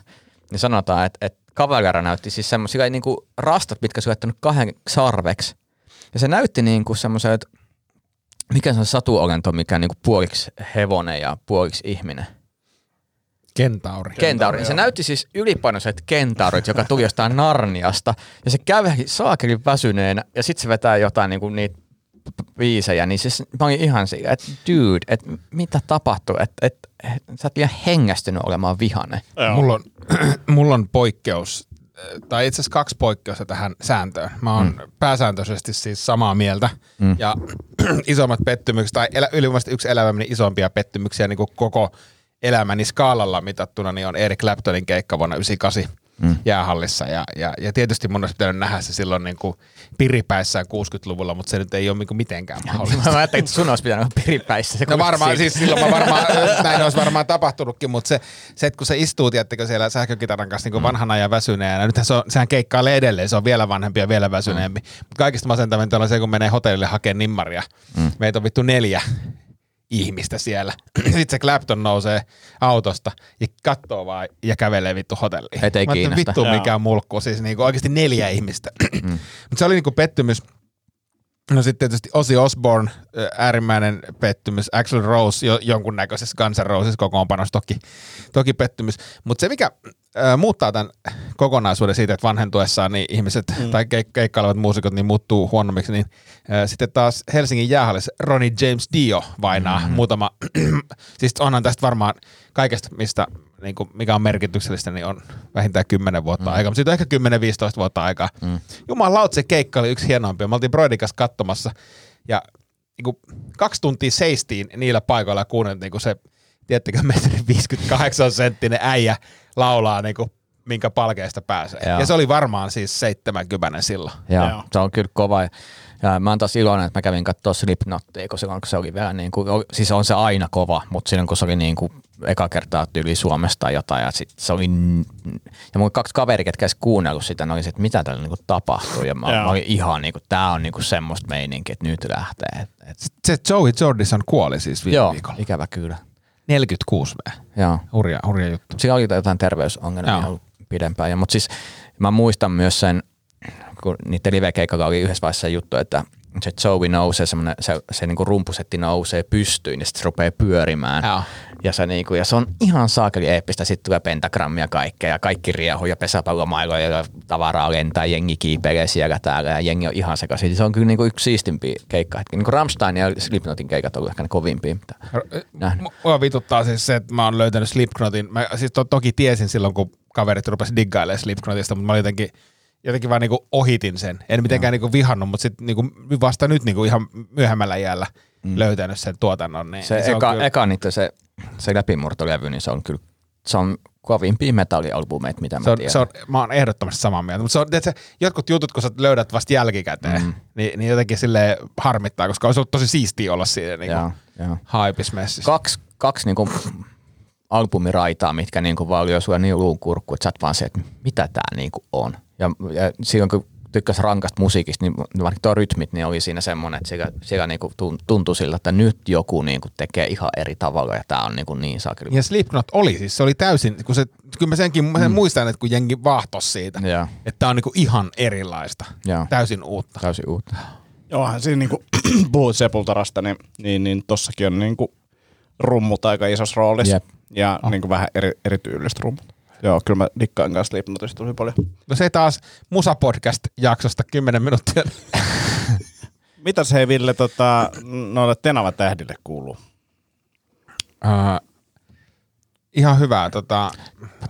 Speaker 5: Niin sanotaan, että, että Cavalera näytti siis semmoisia niinku rastat, mitkä laittanut kahden sarveksi. Ja se näytti niinku semmoiselta, mikä se on satuolento, mikä on niinku puoliksi hevonen ja puoliksi ihminen.
Speaker 4: Kentauri.
Speaker 5: Kentauri. Se näytti siis ylipainoiset kentaurit, joka tuli jostain Narniasta. Ja se kävi saakelin väsyneenä ja sitten se vetää jotain niinku niitä p- p- biisejä, niin siis mä olin ihan siinä, että dude, että mitä tapahtuu, että et, et, sä oot liian hengästynyt olemaan vihane.
Speaker 4: Mulla on, *clears throat* mulla on poikkeus, tai itse asiassa kaksi poikkeusta tähän sääntöön. Mä oon mm. pääsääntöisesti siis samaa mieltä. Mm. Ja *clears throat* isommat pettymykset, tai elä, ylivoimaisesti yksi elämäni isompia pettymyksiä niin kuin koko elämäni skaalalla mitattuna, niin on Eric Claptonin keikka vuonna 98 mm. jäähallissa. Ja, ja, ja tietysti mun olisi pitänyt nähdä se silloin niin kuin piripäissään 60-luvulla, mutta se nyt ei ole niin kuin mitenkään mahdollista.
Speaker 5: Mä ajattelin, että sun olisi pitänyt olla piripäissä. Se
Speaker 4: No varmaan, siis silloin mä varmaan, näin olisi varmaan tapahtunutkin, mutta se, se että kun se istuu, tiettekö, siellä sähkökitaran kanssa niin vanhana ja väsyneenä, ja nythän se on, sehän keikkailee edelleen, se on vielä vanhempi ja vielä väsyneempi. Mm. Mutta kaikista masentavinta on se, kun menee hotellille hakemaan nimmaria. Mm. Meitä on vittu neljä ihmistä siellä. *clears throat* Sitten se Clapton nousee autosta ja katsoo vaan ja kävelee vittu hotelliin.
Speaker 5: Et ei
Speaker 4: Mä ajattelin,
Speaker 5: kiinnosta.
Speaker 4: Vittu
Speaker 6: Joo.
Speaker 4: mikä mulkku, siis niinku oikeasti neljä ihmistä. *clears throat* Mutta se oli niinku pettymys. No sitten tietysti Ozzy Osbourne, äärimmäinen pettymys. Axl Rose jo, jonkunnäköisessä Guns N' Roses kokoonpanossa toki, toki pettymys. Mutta se, mikä äh, muuttaa tämän kokonaisuuden siitä, että vanhentuessaan niin ihmiset mm. tai keik- keikkailevat muusikot niin muuttuu huonommiksi, niin ää, sitten taas Helsingin jäähallissa Ronnie James Dio vainaa mm. muutama, *clears throat* siis onhan tästä varmaan kaikesta, mistä niin kuin, mikä on merkityksellistä, niin on vähintään 10 vuotta mm. aikaa, mutta siitä on ehkä 10-15 vuotta aikaa. Mm. Jumalauta, se keikka oli yksi hienoimpia. Me oltiin Broidikas katsomassa ja niin kuin, kaksi tuntia seistiin niillä paikoilla ja kuunneltiin, kun se, tiedättekö, *laughs* metri 58 senttinen äijä laulaa niin kuin, minkä palkeesta pääsee.
Speaker 5: Joo.
Speaker 4: Ja se oli varmaan siis 70 silloin.
Speaker 5: Joo,
Speaker 6: Joo.
Speaker 5: se on kyllä kova. Ja, mä oon taas iloinen, että mä kävin katsoa Slipknottia, kun silloin kun se oli vielä niin kuin, siis on se aina kova, mutta silloin kun se oli niin kuin eka kertaa tyyli Suomesta tai jotain, ja sit se oli, ja mun kaksi kaveri, ketkä edes kuunnellut sitä, ne oli se, että mitä tällä niin kuin tapahtuu, ja mä, mä olin ihan niin kuin, tää on niin kuin semmoista meininkiä, että nyt lähtee. Et, et,
Speaker 4: Se Joey Jordison kuoli siis viime
Speaker 5: joo,
Speaker 4: viikolla.
Speaker 5: ikävä kyllä.
Speaker 4: 46 V.
Speaker 5: Joo.
Speaker 4: Hurja, hurja juttu.
Speaker 5: Sillä oli jotain terveysongelmia ollut pidempään. Ja, mutta siis mä muistan myös sen, kun niiden live-keikalla oli yhdessä vaiheessa juttu, että se Joey nousee, semmoinen, se, se niinku rumpusetti nousee pystyyn ja sitten se rupeaa pyörimään.
Speaker 4: Joo.
Speaker 5: Ja se, niinku, ja se on ihan saakeli eeppistä. Sitten tulee pentagrammia kaikkea ja kaikki riehu ja pesäpallomailoja ja tavaraa lentää, jengi kiipeilee siellä täällä ja jengi on ihan sekaisin. Se on kyllä niinku yksi siistimpiä keikkahetki. Niinku Rammstein ja Slipknotin keikat on ehkä ne kovimpia. Mitä nähnyt.
Speaker 4: Mua vituttaa siis se, että mä oon löytänyt Slipknotin. Mä siis to, toki tiesin silloin, kun kaverit rupesi diggailemaan Slipknotista, mutta mä olin jotenkin, jotenkin vaan niinku ohitin sen. En mitenkään niinku vihannut, mutta sitten niinku vasta nyt niinku ihan myöhemmällä iällä mm. löytänyt sen tuotannon. Niin
Speaker 5: Se,
Speaker 4: niin
Speaker 5: eka,
Speaker 4: kyllä,
Speaker 5: eka niitä se, se läpimurtolevy, niin se on kyllä se on kovimpia metallialbumeita, mitä mä
Speaker 4: se on,
Speaker 5: tiedän.
Speaker 4: se on, mä oon ehdottomasti samaa mieltä, mutta se on, tiedätkö, jotkut jutut, kun sä löydät vasta jälkikäteen, mm. niin, niin jotenkin sille harmittaa, koska olisi ollut tosi siistiä olla siinä niin haipis-messissä.
Speaker 5: Kaksi, kaksi niinku albumiraitaa, mitkä niinku vaan lyö sua niin luun kurkkuun, että sä oot vaan se, että mitä tää niinku on. Ja, ja silloin kun tykkäs rankasta musiikista, niin vaikka tuo rytmit, niin oli siinä semmoinen, että siellä, siellä niinku tun- tuntui sillä, että nyt joku niinku tekee ihan eri tavalla ja tää on niinku niin sakeli.
Speaker 4: Ja Slipknot oli siis, se oli täysin, kun se, kyllä mä senkin mä sen muistan, että kun jengi vahtos siitä,
Speaker 5: Joo.
Speaker 4: että tää on niinku ihan erilaista,
Speaker 5: Joo.
Speaker 4: täysin uutta.
Speaker 5: Täysin uutta.
Speaker 6: Johan siinä niinku *clears throat* puhut Sepultarasta, niin, niin, niin tossakin on niinku rummut aika isossa roolissa.
Speaker 5: Jep.
Speaker 6: Ja oh. niinku vähän eri, erityyliset rummut. Joo, kyllä mä dikkaan kanssa Slipknotista tosi paljon.
Speaker 4: No se taas Musa-podcast-jaksosta 10 minuuttia. *laughs*
Speaker 6: Mitäs hei Ville tota, noille Tenava tähdille kuuluu?
Speaker 4: Uh, ihan hyvää. Tota,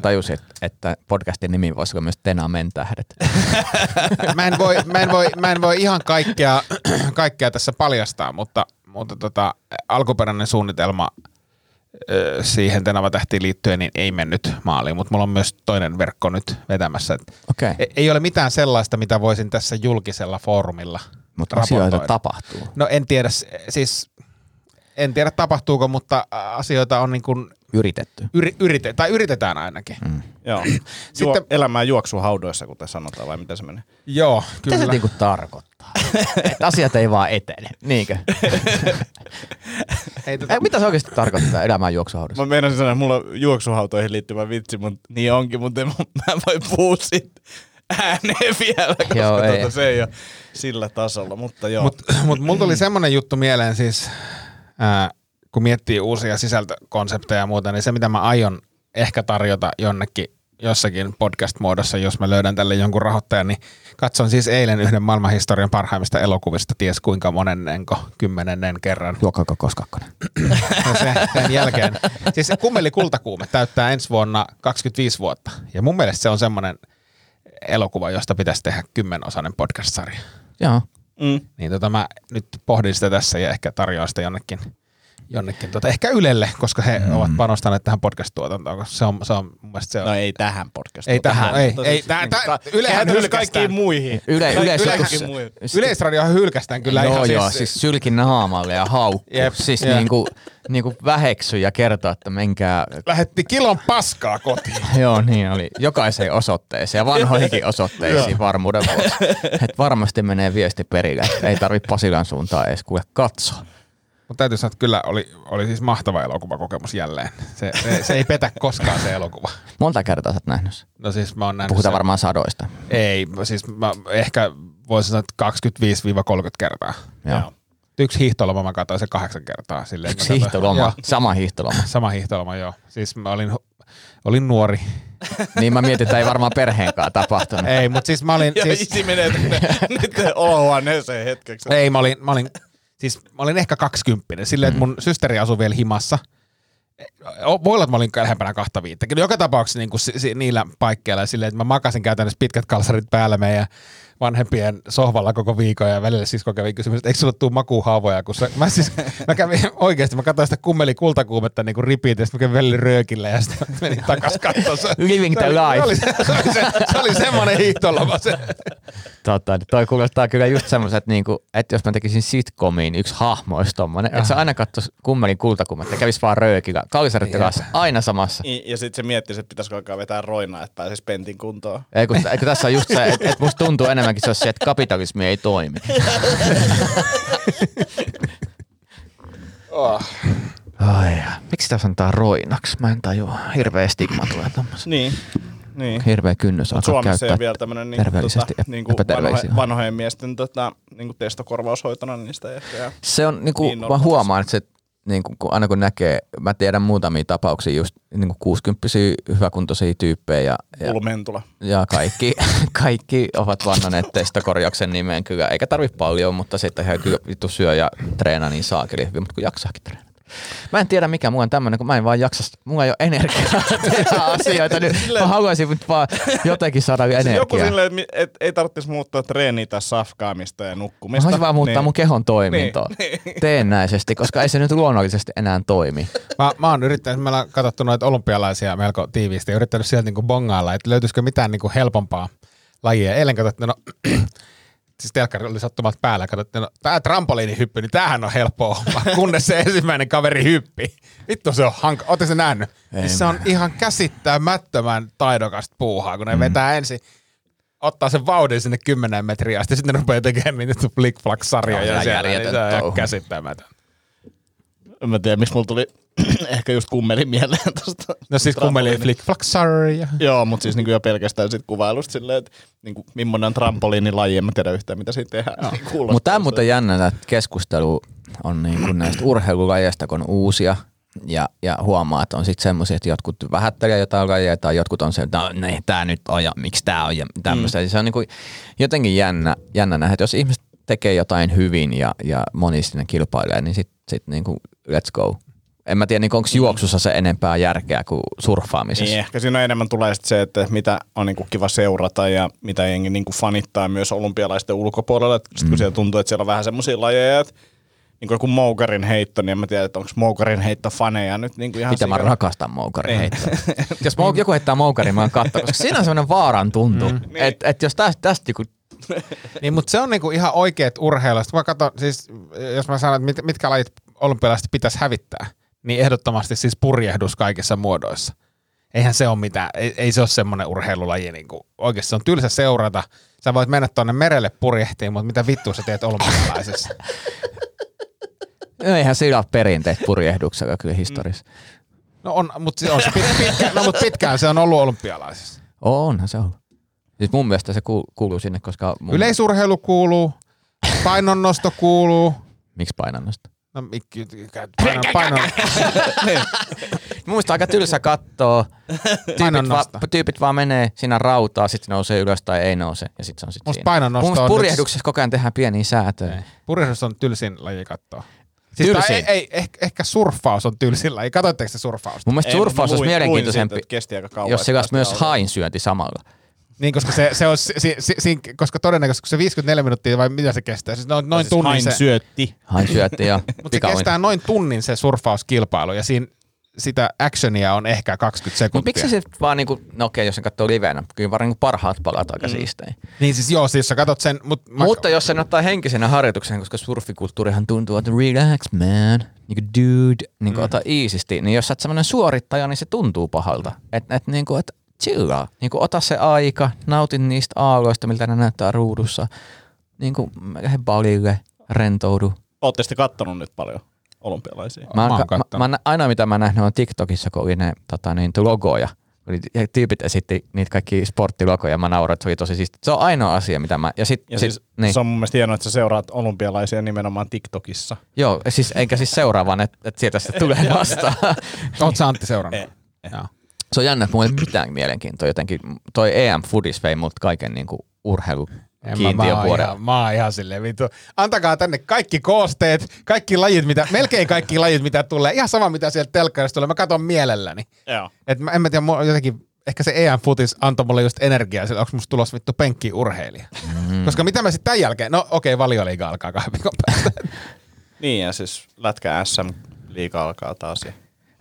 Speaker 5: Tajusin, että, että podcastin nimi voisi olla myös Tenamen tähdet. *laughs*
Speaker 4: mä, en voi, mä, en voi, mä en voi ihan kaikkea, kaikkea tässä paljastaa, mutta, mutta tota, alkuperäinen suunnitelma siihen Tenava tähtiin liittyen niin ei mennyt maaliin, mutta mulla on myös toinen verkko nyt vetämässä. Et
Speaker 5: Okei,
Speaker 4: ei- Ei ole mitään sellaista, mitä voisin tässä julkisella foorumilla
Speaker 5: mutta asioita tapahtuu.
Speaker 4: No en tiedä, siis en tiedä tapahtuuko, mutta asioita on niin kuin
Speaker 5: Yritetty.
Speaker 4: yri, yrite, tai yritetään ainakin. Mm.
Speaker 6: Joo.
Speaker 4: Sitten-
Speaker 6: Sitten, elämää juoksuhaudoissa, kuten sanotaan, vai mitä se menee?
Speaker 4: Joo,
Speaker 5: Mitä se
Speaker 4: kyllä.
Speaker 5: niinku tarkoittaa? *laughs* että asiat ei vaan etene, niinkö?
Speaker 4: Ei, tota,
Speaker 5: Ei, mitä se oikeasti tarkoittaa elämään juoksuhaudassa?
Speaker 6: Mä meinasin sanoa, että mulla on juoksuhautoihin liittyvä vitsi, mutta niin onkin, mutta en, *laughs* mä en voi puhua siitä ääneen *laughs* vielä, koska
Speaker 5: Joo, ei.
Speaker 6: tota, se ei ole sillä tasolla, mutta joo.
Speaker 4: Mutta mut mulla tuli semmoinen juttu mieleen siis, ää, kun miettii uusia sisältökonsepteja ja muuta, niin se mitä mä aion ehkä tarjota jonnekin jossakin podcast-muodossa, jos mä löydän tälle jonkun rahoittajan, niin katson siis eilen yhden maailmanhistorian parhaimmista elokuvista, ties kuinka monennenko, kymmenennen kerran.
Speaker 5: Juokako koskakkonen?
Speaker 4: Ja se, sen jälkeen. Siis Kummeli kultakuume täyttää ensi vuonna 25 vuotta. Ja mun mielestä se on semmoinen elokuva, josta pitäisi tehdä kymmenosainen podcast-sarja.
Speaker 5: Joo.
Speaker 6: Mm.
Speaker 4: Niin tota mä nyt pohdin sitä tässä ja ehkä tarjoan sitä jonnekin, jonnekin tota, ehkä Ylelle, koska he mm. ovat panostaneet tähän podcast-tuotantoon, koska se on, se on mun mielestä se on.
Speaker 6: No ei tähän podcastiin.
Speaker 4: Ei tähän, ei, ei, tää-
Speaker 6: niinku
Speaker 4: tää- Ylehän hylkästään.
Speaker 6: kaikkiin muihin.
Speaker 5: Yle,
Speaker 6: Kaik-
Speaker 5: yleisö,
Speaker 6: kaikkiin muihin.
Speaker 4: Yleisradio hylkästään kyllä
Speaker 5: joo,
Speaker 4: ihan
Speaker 5: joo,
Speaker 4: siis,
Speaker 5: siis sylkin naamalle ja haukku.
Speaker 4: Jep,
Speaker 5: siis
Speaker 4: jep.
Speaker 5: niinku, niinku väheksy ja kertoo, että menkää
Speaker 4: lähetti kilon paskaa kotiin. *laughs*
Speaker 5: Joo, niin oli. Jokaiseen osoitteeseen ja vanhoihinkin *laughs* osoitteisiin varmuuden vuoksi. Et varmasti menee viesti perille, ei tarvitse Pasilan suuntaan edes kuule katsoa.
Speaker 4: Mutta täytyy sanoa, että kyllä oli, oli siis mahtava elokuvakokemus jälleen. Se, se, se ei petä koskaan se elokuva. *laughs*
Speaker 5: Monta kertaa sä oot nähnyt sen?
Speaker 4: No siis mä oon nähnyt
Speaker 5: Puhutaan
Speaker 4: sen-
Speaker 5: varmaan sadoista.
Speaker 4: Ei, siis mä ehkä voisin sanoa, että 25-30 kertaa.
Speaker 5: Joo.
Speaker 4: Yksi hiihtoloma mä katsoin se kahdeksan kertaa. Silleen,
Speaker 5: Yksi
Speaker 4: katsoin-
Speaker 5: hiihtoloma,
Speaker 4: Joo,
Speaker 5: sama hiihtoloma. *laughs*
Speaker 4: sama hiihtoloma, joo. Siis mä olin, olin nuori *laughs*
Speaker 5: Niin mä mietin, että ei varmaan perheenkaan tapahtunut.
Speaker 4: Ei, mutta siis mä olin...
Speaker 6: Ja
Speaker 4: siis,
Speaker 6: isi menee tänne niiden olohuoneeseen hetkeksi.
Speaker 4: Ei, mä olin, mä olin, siis mä olin ehkä kaksikymppinen, silleen, että mun systeri asui vielä himassa. Voi olla, että mä olin lähempänä kahta viittä. Joka tapauksessa niin kuin niillä paikkeilla silleen, että mä makasin käytännössä pitkät kalsarit päällä meidän vanhempien sohvalla koko viikon ja välillä sisko kävi kysymys, että eikö sulla tuu makuuhaavoja, kun sä, mä siis, mä kävin oikeasti, mä katsoin sitä kummeli kultakuumetta niin kuin repeat, ja sitten mä kävin välillä röökillä ja sitten menin takas katsoa. Se-
Speaker 5: Living the
Speaker 4: se oli-
Speaker 5: life.
Speaker 4: Se oli, se, oli, se, se oli semmoinen hiihtoloma se.
Speaker 5: Tota, toi kuulostaa kyllä just semmoiset, että, niinku, että jos mä tekisin sitcomiin, yksi hahmo olisi tommonen, että se aina katsoisi kummelin kultakummetta ja kävisi vaan röökillä, kanssa, aina samassa.
Speaker 6: I- Ja sitten se miettisi, että pitäisikö alkaa vetää roinaa, että pääsisi pentin kuntoon.
Speaker 5: Ei kun, eikö tässä on just se, että, että musta tuntuu enemmänkin se, olisi se, että kapitalismi ei toimi. Ai, miksi tässä on tää roinaksi? Mä en tajua. Hirveä stigma tulee tommoseen.
Speaker 6: Niin. niin.
Speaker 5: Hirveä kynnys alkaa
Speaker 6: Suomessa ei
Speaker 5: käyttää
Speaker 6: vielä tämmöinen niin
Speaker 5: terveellisesti
Speaker 6: tota, niin kuin
Speaker 5: epäterveellisiä.
Speaker 6: vanhojen, vanhojen miesten tota, niin kuin testokorvaushoitona, niin sitä ehkä. Ja
Speaker 5: Se on, niinku,
Speaker 6: Niin
Speaker 5: niin
Speaker 6: on.
Speaker 5: mä huomaan, että se, niinku, kun aina kun näkee, mä tiedän muutamia tapauksia just niinku 60 hyväkuntoisia tyyppejä ja, ja,
Speaker 6: Pulmentula.
Speaker 5: ja kaikki, *laughs* kaikki ovat vannoneet testokorjauksen nimeen kyllä, eikä tarvi paljon, mutta sitten ihan kyllä vittu syö ja treenaa niin saakeli hyvin, mutta kun jaksaakin treenata. Mä en tiedä mikä mulla on tämmönen, kun mä en vaan jaksa, mulla ei ole energiaa *laughs* tehdä asioita, niin mä haluaisin nyt vaan jotenkin saada
Speaker 6: Siis
Speaker 5: energiaa.
Speaker 6: joku silleen, että et, ei tarvitsisi muuttaa treeniä tai safkaamista ja
Speaker 5: Mä
Speaker 6: nukkumista.
Speaker 5: haluaisin vaan muuttaa mun kehon toimintoa
Speaker 6: Niin,
Speaker 5: teennäisesti, koska ei se nyt luonnollisesti enää toimi.
Speaker 4: Mä, mä oon yrittänyt, meillä on katsottu noita olympialaisia melko tiiviisti ja yrittänyt sieltä niinku bongailla, että löytyisikö mitään niinku helpompaa lajia. Eilen katsottiin, no *clears throat* siis telkkari oli sattumat päällä, katsottiin, no tää trampoliinihyppy, niin tämähän on helppoa homma, *laughs* kunnes se ensimmäinen kaveri hyppi. Vittu se on hanka, ootte se nähnyt? Siis se on ihan käsittämättömän taidokasta puuhaa, kun ne mm. vetää ensin ottaa sen vauhdin sinne 10 metriä asti, sitten ne rupeaa tekemään niitä flick flack sarjoja
Speaker 5: on
Speaker 4: siellä, niin se on ihan käsittämätön.
Speaker 6: En mä tiedä, miksi mulla tuli *clears throat* ehkä just kummeli mieleen tosta.
Speaker 4: No siis kummeli flick flack sarja.
Speaker 6: Joo, mutta siis niinku jo pelkästään sit kuvailusta silleen, että niinku, millainen on trampoliinilaji, en mä tiedä yhtään mitä siitä tehdään. *laughs* Kuulostaa
Speaker 5: Mutta tämä on muuten jännä, että keskustelu on niin kuin näistä urheilulajeista, kun on uusia, ja, ja huomaa, että on sitten semmoisia, että jotkut vähättelee jotain lajeja, tai jotkut on se, että no, ne, tämä nyt on, ja miksi tämä on, ja tämmöistä. Mm. Se on niin kuin jotenkin jännä, jännä nähdä, että jos ihmiset tekee jotain hyvin, ja, ja moni sinne kilpailee, niin sitten sit niin kuin let's go. En mä tiedä, niin onko juoksussa se enempää järkeä kuin surffaamisessa.
Speaker 6: Niin, ehkä siinä enemmän tulee sit se, että mitä on niinku kiva seurata ja mitä jengi niinku fanittaa myös olympialaisten ulkopuolella. Et sit kun siellä tuntuu, että siellä on vähän semmoisia lajeja, että niin kuin joku moukarin heitto, niin en mä tiedä, että onko moukarin heitto faneja nyt niin kuin ihan
Speaker 5: Mitä mä
Speaker 6: sikana.
Speaker 5: rakastan moukarin
Speaker 6: Niin.
Speaker 5: heittoa. *laughs* jos mou- joku heittää moukarin, mä oon katsoa, koska siinä on semmoinen vaaran tuntu. Mm. Että et jos tästä, tästä joku *laughs*
Speaker 4: Niin, mutta se on niinku ihan oikeet urheilut. Mä katson, siis, jos mä sanon, että mit, mitkä lajit olympialaiset pitäisi hävittää, niin ehdottomasti siis purjehdus kaikissa muodoissa. Eihän se ole mitään, ei, ei se ole semmoinen urheilulaji. Niinku. Oikeasti se on tylsä seurata. Sä voit mennä tuonne merelle purjehtiin, mutta mitä vittua sä teet olympialaisessa? *laughs*
Speaker 5: No eihän sillä ole perinteet purjehduksella kyllä historiassa.
Speaker 4: No on, mutta on se pit, pitkä, no, mut pitkään se on ollut olympialaisissa.
Speaker 5: Onhan se ollut. Siis mun mielestä se kuul- kuuluu sinne, koska... Mun...
Speaker 4: Yleisurheilu kuuluu, painonnosto kuuluu.
Speaker 5: Miksi painannosta?
Speaker 4: No, mikki, painon, painon,
Speaker 5: Mun mielestä aika tylsä kattoo. Tyypit, va- tyypit vaan menee siinä rautaa, sitten se nousee ylös tai ei nouse. Ja sitten se on sitten
Speaker 4: Musta painonnosto on
Speaker 5: purjehduksessa koko ajan tehdään pieniä säätöjä.
Speaker 4: Purjehdus on tylsin laji katsoa. Siis
Speaker 5: Tylsin?
Speaker 4: tai ei, ei, ehkä, ehkä surffaus on tylsin laji. Katoitteko te surffausta?
Speaker 5: Mun mielestä
Speaker 6: Ei,
Speaker 5: surffaus olisi mielenkiintoisempi,
Speaker 6: siitä, että kesti aika kauan,
Speaker 5: jos se myös
Speaker 6: lauleen.
Speaker 5: hainsyönti samalla.
Speaker 4: Niin, koska se, se on, si, si, si, si, koska todennäköisesti kun se 54 minuuttia vai mitä se kestää, siis noin, noin
Speaker 6: Siis
Speaker 4: tunnin
Speaker 6: Hain
Speaker 4: se,
Speaker 6: syötti.
Speaker 5: Hainsyötti ja
Speaker 4: mutta se kestää noin tunnin se surffauskilpailu ja siinä sitä actionia on ehkä 20
Speaker 5: Mutta
Speaker 4: sekuntia.
Speaker 5: miksi se vaan niinku, no okei, jos sen katsoo livenä, kyllä varmaan niinku parhaat palat aika mm. siistejä.
Speaker 4: Niin siis joo, siis sä katot sen, mut mä,
Speaker 5: Mutta jos sen ottaa henkisenä harjoituksen, koska surfikulttuurihan tuntuu, että relax man, niinku dude, niinku mm. ota easysti, niin jos sä oot semmonen suorittaja, niin se tuntuu pahalta. Että et, niinku, et chillaa, niinku ota se aika, nautin niistä aalloista, miltä ne näyttää ruudussa, niinku lähde balille, rentoudu.
Speaker 6: Ootte sitten kattonut nyt paljon olympialaisia?
Speaker 5: Mä,
Speaker 4: Mä oon
Speaker 5: mä, mä, ainoa mitä mä nähnyt on TikTokissa, kun oli ne tota, niin, logoja. Ja tyypit esitti niitä kaikki sporttilogoja, mä nauroin, että se oli tosi siisti. Se on ainoa asia, mitä mä... Ja sit,
Speaker 6: Ja
Speaker 5: sit,
Speaker 6: siis
Speaker 5: niin.
Speaker 6: se on mun mielestä hienoa, että sä seuraat olympialaisia nimenomaan TikTokissa.
Speaker 5: Joo, siis eikä siis seuraavan, että et sieltä sitten tulee *laughs* vastaan.
Speaker 4: oot sä Antti seurannut?
Speaker 6: Ei,
Speaker 4: Joo.
Speaker 5: Se on jännä, että mulla ei mitään mielenkiintoa jotenkin. Toi EM Foodis vei mut kaiken niinku urheilu
Speaker 4: En mä, mä, oon ihan, mä oon ihan silleen vittu. Antakaa tänne kaikki koosteet, kaikki lajit, mitä, melkein kaikki lajit, mitä tulee. Ihan sama, mitä sieltä telkkarista tulee. Mä katson mielelläni.
Speaker 6: Joo.
Speaker 4: Et mä, en mä tiedä, jotenkin, ehkä se EM Footis antoi mulle just energiaa, sillä onko musta tulossa vittu penkki urheilija. Mm. Koska mitä mä sitten tämän jälkeen, no okei, okay, valioliiga alkaa kahden viikon päästä.
Speaker 6: Niin ja siis lätkä SM liiga alkaa taas. Ja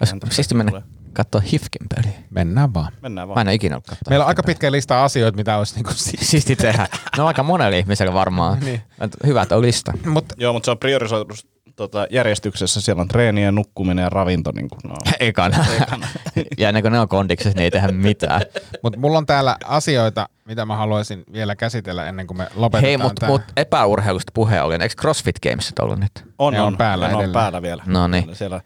Speaker 5: Olisi siisti mennä katsoa Hifkin peliä.
Speaker 4: Mennään vaan.
Speaker 6: Mennään
Speaker 5: Mä
Speaker 6: vaan.
Speaker 5: en ole ikinä ollut katsoa.
Speaker 4: Meillä on aika pitkä lista asioita, mitä olisi niinku *laughs* si-
Speaker 5: Siisti tehdä. No aika monella ihmisellä varmaan.
Speaker 4: Niin.
Speaker 5: Hyvä, että on lista.
Speaker 4: Mutta
Speaker 6: Joo, mutta se on priorisoitu tota, järjestyksessä. Siellä on treeni ja nukkuminen ja ravinto. Niin kuin, no. *laughs*
Speaker 5: Ekana. *laughs* ja ennen kuin ne on kondiksessa, niin ei tehdä mitään.
Speaker 4: mut mulla on täällä asioita, mitä mä haluaisin vielä käsitellä ennen kuin me lopetetaan
Speaker 5: Hei, mutta mut epäurheilusta puheen ollen. Eikö CrossFit Gamesit ollut nyt?
Speaker 6: On,
Speaker 4: Ne on päällä
Speaker 6: ja ne on päällä vielä.
Speaker 5: No niin.
Speaker 6: Siellä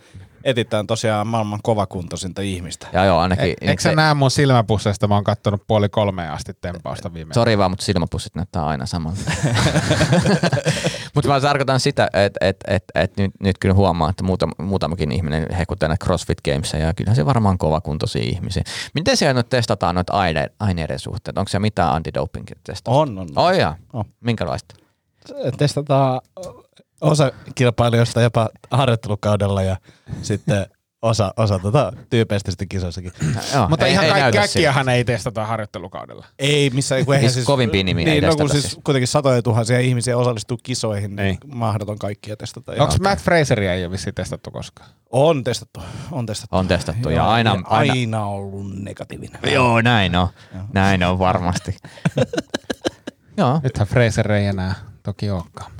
Speaker 6: etitään tosiaan maailman kovakuntoisinta ihmistä.
Speaker 5: Ja joo, ainakin.
Speaker 4: E- eikö sä näe mun silmäpusseista? Mä oon kattonut puoli kolmeen asti tempausta viime.
Speaker 5: Sori vaan, mutta silmäpussit näyttää aina samalta. *laughs* mutta mä tarkoitan sitä, että et, et, et nyt, nyt kyllä huomaa, että muutama, muutamakin ihminen hehkuttaa näitä CrossFit Gamesia ja kyllähän se varmaan kovakuntoisia ihmisiä. Miten siellä nyt testataan noita aine, aineiden suhteen? Onko se mitään antidoping testausta?
Speaker 6: On, on.
Speaker 5: Oh, jaa.
Speaker 6: On.
Speaker 5: Minkälaista?
Speaker 7: testataan osa kilpailijoista jopa harjoittelukaudella ja sitten osa, osa tota, tyypeistä sitten kisoissakin.
Speaker 5: Joo,
Speaker 4: Mutta
Speaker 5: ei,
Speaker 4: ihan
Speaker 5: ei
Speaker 4: kaikki äkkiähän ei testata harjoittelukaudella.
Speaker 7: Ei kun eihän
Speaker 5: Siis kovimpia nimiä ei
Speaker 7: niin, no, kun siis
Speaker 5: siis.
Speaker 7: kuitenkin satoja tuhansia ihmisiä osallistuu kisoihin, niin,
Speaker 4: Niin.
Speaker 7: mahdoton kaikkia testata.
Speaker 4: Onko
Speaker 7: Ja-
Speaker 4: Matt Fraseria ei ole vissiin testattu koskaan?
Speaker 7: On testattu, on testattu.
Speaker 5: On testattu ja
Speaker 7: Joo,
Speaker 5: aina-
Speaker 7: ja
Speaker 5: aina-
Speaker 7: aina ollut negatiivinen.
Speaker 5: Joo, näin on. Näin on varmasti. *laughs* Joo.
Speaker 4: Nythän Fraser ei enää toki olekaan.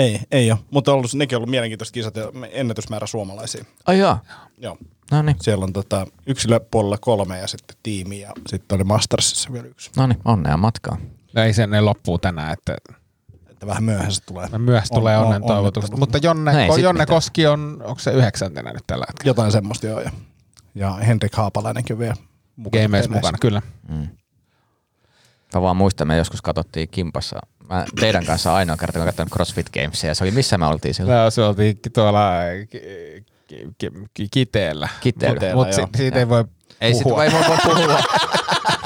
Speaker 6: Ei, ei ole. Mutta on ollut, nekin on ollut mielenkiintoiset kisat ja ennätysmäärä suomalaisia.
Speaker 5: Ai joo.
Speaker 6: Joo.
Speaker 5: No niin.
Speaker 6: Siellä on tota, yksilöpuolella kolme ja sitten tiimi ja sitten oli Mastersissa vielä yksi.
Speaker 5: No niin, onnea matkaa.
Speaker 4: No ei se, ne loppuu tänään, että
Speaker 6: Että vähän myöhässä tulee.
Speaker 4: myös tulee
Speaker 6: On- on-
Speaker 4: onnen
Speaker 6: onnittelut.
Speaker 4: Mutta Jonne,
Speaker 5: No
Speaker 4: Jonne
Speaker 5: mitään.
Speaker 4: Koski on, onko se yhdeksäntenä nyt tällä hetkellä?
Speaker 6: Jotain semmoista joo. Ja, ja Henrik Haapalainenkin on vielä mukana.
Speaker 4: Gameissa mukana, kyllä.
Speaker 5: Mä vaan muistan, me joskus katsottiin kimpassa. Mä teidän kanssa ainoa kerta, kun katsonut CrossFit Gamesia, ja se oli missä me oltiin silloin?
Speaker 4: No, se oltiin tuolla ki- ki- ki- ki- kiteellä.
Speaker 5: Kiteellä.
Speaker 4: Mutta mut si-
Speaker 6: joo.
Speaker 4: siitä ei voi
Speaker 5: Ei
Speaker 4: puhua.
Speaker 5: ei voi puhua. *laughs*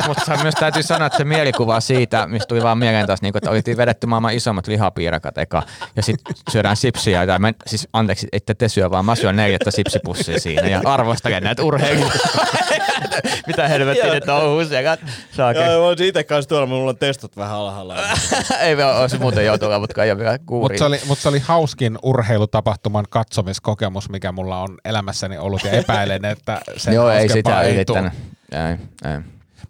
Speaker 5: Mutta myös täytyy sanoa, että se mielikuva siitä, mistä tuli vaan mieleen taas, niin että oltiin vedetty maailman isommat lihapiirakat eka, ja sitten syödään sipsiä, ja mä, siis anteeksi, ette te syö, vaan mä syön neljättä sipsipussia siinä, ja arvostakaa näitä urheilijoita. *laughs* Mitä helvettiä ne touhuu siellä. Saake.
Speaker 6: Joo, voisin itse kanssa tuolla, mulla on testot vähän alhaalla. *laughs*
Speaker 5: ei me olisi muuten joutua, mutta ei ole vielä kuuri.
Speaker 4: Mutta se, oli, mut se oli hauskin urheilutapahtuman katsomiskokemus, mikä mulla on elämässäni ollut, ja epäilen, että sen
Speaker 5: Joo, ei sitä
Speaker 4: ei
Speaker 5: yrittänyt. Ei, ei.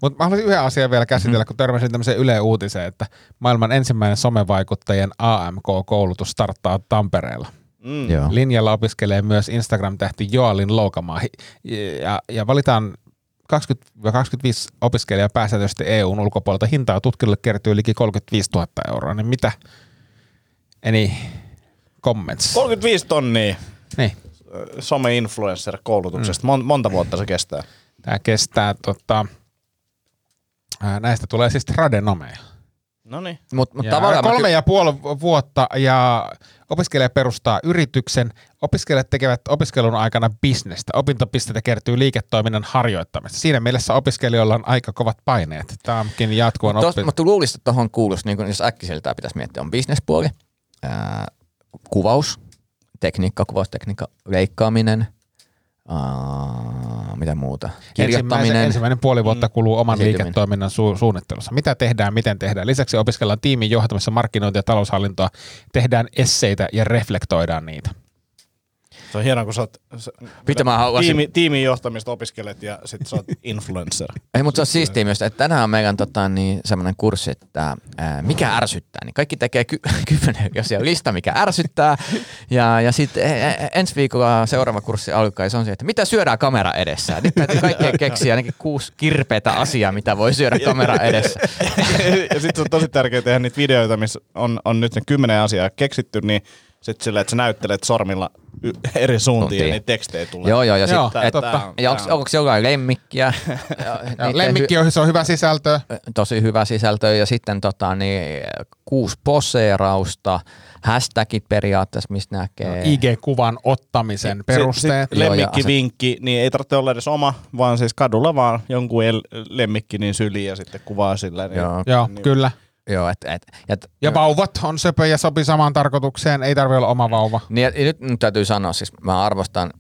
Speaker 4: Mutta mä haluaisin yhden asian vielä käsitellä,
Speaker 5: Mhm.
Speaker 4: kun törmäsin tämmöiseen Yle Uutiseen, että maailman ensimmäinen somevaikuttajien AMK-koulutus starttaa Tampereella.
Speaker 6: Mm.
Speaker 5: Joo.
Speaker 4: Linjalla opiskelee myös Instagram-tähti Joalin Loukamaa. Hi- Ja, ja valitaan 20-25 opiskelijaa pääsääntöisesti EUn ulkopuolelta. Hintaa tutkijoille kertyy liki 35 000 euroa. Niin mitä? Any comments?
Speaker 6: 35 tonnia
Speaker 4: Niin.
Speaker 6: some-influencer-koulutuksesta. Mon, monta vuotta se kestää.
Speaker 4: Tämä kestää, tota, ää, näistä tulee siis tradenomeja.
Speaker 6: No niin.
Speaker 5: Mut, mut
Speaker 4: Ja
Speaker 5: tavallaan
Speaker 4: kolme
Speaker 5: ky-
Speaker 4: ja puoli vuotta ja opiskelija perustaa yrityksen. Opiskelijat tekevät opiskelun aikana bisnestä. Opintopisteitä kertyy liiketoiminnan harjoittamista. Siinä mielessä opiskelijoilla on aika kovat paineet. Tämä onkin jatkuvan
Speaker 5: Tos,
Speaker 4: oppi...
Speaker 5: mutta luulisin, että tuohon kuuluisi, niin kun, jos äkkiseltään pitäisi miettiä, on bisnespuoli, ää, kuvaus, tekniikka, kuvaustekniikka, leikkaaminen, aa, mitä muuta, kirjoittaminen.
Speaker 4: ensimmäinen puoli vuotta kuluu oman
Speaker 5: Esiintyminen.
Speaker 4: liiketoiminnan su- suunnittelussa. Mitä tehdään, miten tehdään. Lisäksi opiskellaan tiimin johtamissa markkinointia ja taloushallintoa. Tehdään esseitä ja reflektoidaan niitä.
Speaker 6: Se on hienoa, kun sä oot sä,
Speaker 5: Mitä mä haluaisin-
Speaker 6: tiimi, tiimin johtamista opiskelet ja sit sä oot *laughs* influencer.
Speaker 5: Ei, mutta se on siistiä myös, että tänään on meidän tota, niin, semmoinen kurssi, että ää, mikä ärsyttää. Niin kaikki tekee ky- *laughs* kymmenen osia lista, mikä ärsyttää. Ja, ja sitten ensi viikolla seuraava kurssi alkaa ja se on se, että mitä syödään kamera edessä. Nyt täytyy kaikkien keksiä ainakin kuusi kirpeätä asiaa, mitä voi syödä kamera edessä. *laughs*
Speaker 6: ja sitten se on tosi tärkeää tehdä niitä videoita, missä on, on nyt ne kymmenen asiaa keksitty, niin Sitten silleen, että sä näyttelet sormilla y- eri suuntiin ja niitä tekstejä tulee.
Speaker 5: Joo, joo, ja
Speaker 4: Joo,
Speaker 5: et,
Speaker 6: tää on-
Speaker 5: ja onko, onko jollain lemmikkiä? *laughs*
Speaker 4: Lemmikki on, se on hyvä sisältö.
Speaker 5: tosi hyvä sisältö ja sitten tota, niin, kuusi poseerausta, hashtagit periaatteessa, mistä näkee.
Speaker 4: IG-kuvan ottamisen
Speaker 6: Sit-
Speaker 4: perusteet.
Speaker 6: Sit lemmikkivinkki, niin ei tarvitse olla edes oma, vaan siis kadulla vaan jonkun el- lemmikki niin syliin ja sitten kuvaa sillä. Niin,
Speaker 5: Joo.
Speaker 4: Joo,
Speaker 6: niin,
Speaker 4: kyllä.
Speaker 5: Joo, et, et, et,
Speaker 4: Ja vauvat on söpö ja sopii samaan tarkoitukseen. Ei tarvi olla oma vauva.
Speaker 5: Niin, ja nyt, nyt täytyy sanoa, siis mä arvostan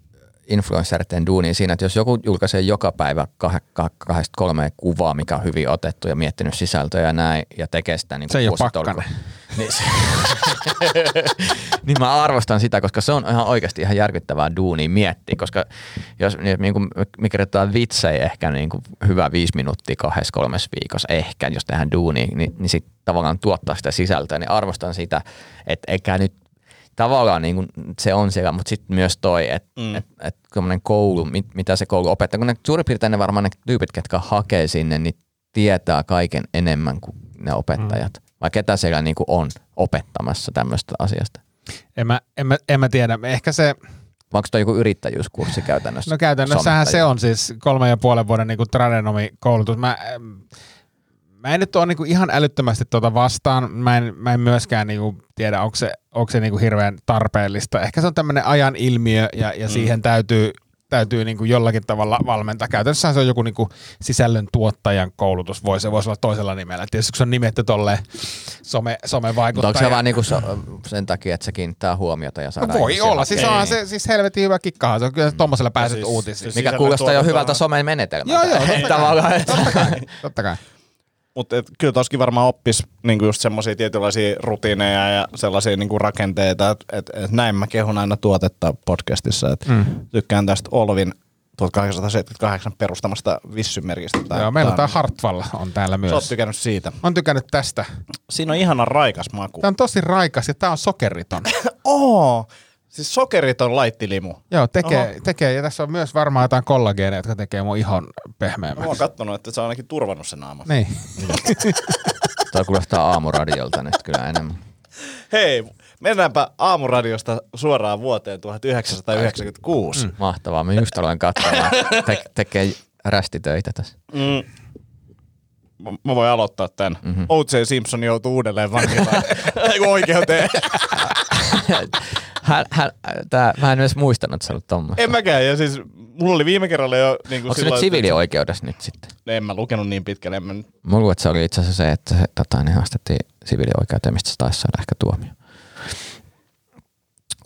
Speaker 5: influenceritten duunia siinä, että jos joku julkaisee joka päivä kah, kah, kahdesta kolmeen kuvaa, mikä on hyvin otettu ja miettinyt sisältöä ja näin, ja tekee sitä niin
Speaker 4: Se ei ole pakkanen.
Speaker 5: Niin, se, *laughs* niin mä arvostan sitä, koska se on ihan oikeasti ihan järkyttävää duunia miettiä, koska jos niin kuin me kirjoitetaan vitsejä ehkä niin kuin hyvä viisi minuuttia kahdessa kolmessa viikossa ehkä, jos tehdään duunia, niin, niin sitten tavallaan tuottaa sitä sisältöä, niin arvostan sitä, että eikä nyt tavallaan niin kuin se on siellä, mutta sitten myös toi, että
Speaker 6: Mm.
Speaker 5: et, et, et koulu, mit, mitä se koulu opettaa, kun ne suurin piirtein ne varmaan ne tyypit, ketkä hakee sinne, niin tietää kaiken enemmän kuin ne opettajat. Mm. Vai ketä siellä niin kuin on opettamassa tämmöistä asiasta?
Speaker 4: En mä, en, mä, en mä tiedä. Ehkä se,
Speaker 5: onko toi joku yrittäjyyskurssi käytännössä?
Speaker 4: no käytännössähän se on siis kolme ja puolen vuoden niin tradenomikoulutus. Mä, mä en nyt ole niin ihan älyttömästi tuota vastaan. Mä en, mä en myöskään niin kuin tiedä, onko se, onko se niin kuin hirveän tarpeellista. Ehkä se on tämmöinen ajan ilmiö ja, ja siihen täytyy, täytyy niin kuin jollakin tavalla valmentaa. Käytännössä se on joku niin kuin sisällön tuottajan koulutus, voi, se voisi olla toisella nimellä. Tietysti kun se on nimetty tolleen some,
Speaker 5: Mutta
Speaker 4: somevaikuttaja.
Speaker 5: onko se vaan niinku so, sen takia, että se kiinnittää huomiota ja
Speaker 4: No
Speaker 5: saadaan
Speaker 4: voi
Speaker 5: ihmisiä
Speaker 4: olla, siis onhan se siis helvetin hyvä kikkahan. Se on kyllä tommosella pääset
Speaker 6: siis-
Speaker 4: uutisiin.
Speaker 6: siis-
Speaker 5: Mikä kuulostaa jo hyvältä
Speaker 6: on-
Speaker 5: somen menetelmältä.
Speaker 4: Joo, joo, *laughs* totta kai. Totta kai, totta kai.
Speaker 6: Mutta kyllä toskin varmaan oppis niinku just semmoisia tietynlaisia rutiineja ja sellaisia niinku rakenteita, että et, et näin mä kehun aina tuotetta podcastissa. Et mm. Tykkään tästä Olvin 1878 perustamasta vissymerkistä. Tää-
Speaker 4: Joo, meillä tämä Hartwall on täällä
Speaker 6: Sä oot
Speaker 4: myös.
Speaker 6: tykännyt siitä.
Speaker 4: Mä oon tykännyt tästä.
Speaker 6: Siinä on ihana raikas maku.
Speaker 4: Tämä on tosi raikas ja tämä on sokeriton. *coughs*
Speaker 6: Oo! Siis sokeriton laittilimu.
Speaker 4: Joo, tekee,
Speaker 6: Oho.
Speaker 4: tekee. Ja tässä on myös varmaan jotain kollageeneja, jotka tekee mun ihon
Speaker 6: Mä
Speaker 4: pehmeämmäksi.
Speaker 6: oon kattonut, että se on ainakin turvannut sen naama.
Speaker 4: Niin. *laughs*
Speaker 5: Toi kuulostaa aamuradiolta nyt kyllä enemmän.
Speaker 6: Hei, mennäänpä aamuradiosta suoraan vuoteen 1996. Mm.
Speaker 5: Mahtavaa. Mä just aloin katsomaan. *laughs* Te- tekee rästitöitä tässä.
Speaker 6: Mm. Mä- Mä voin aloittaa tämän. Mm-hmm. O.J. Simpson joutuu uudelleen vankilaan. *laughs* Eiku oikeuteen.
Speaker 5: Hän, hän, tää, mä en edes muistanut, että sä olet tommoista.
Speaker 6: en mäkään. Ja siis mulla oli viime kerralla jo niin kuin
Speaker 5: Onko se nyt siviilioikeudessa nyt sitten?
Speaker 6: En mä lukenut niin pitkälle. En mä.
Speaker 5: Mulla luulen, että se oli itse asiassa se, että se tota, niin haastettiin siviilioikeuteen, mistä se taisi saada ehkä tuomio.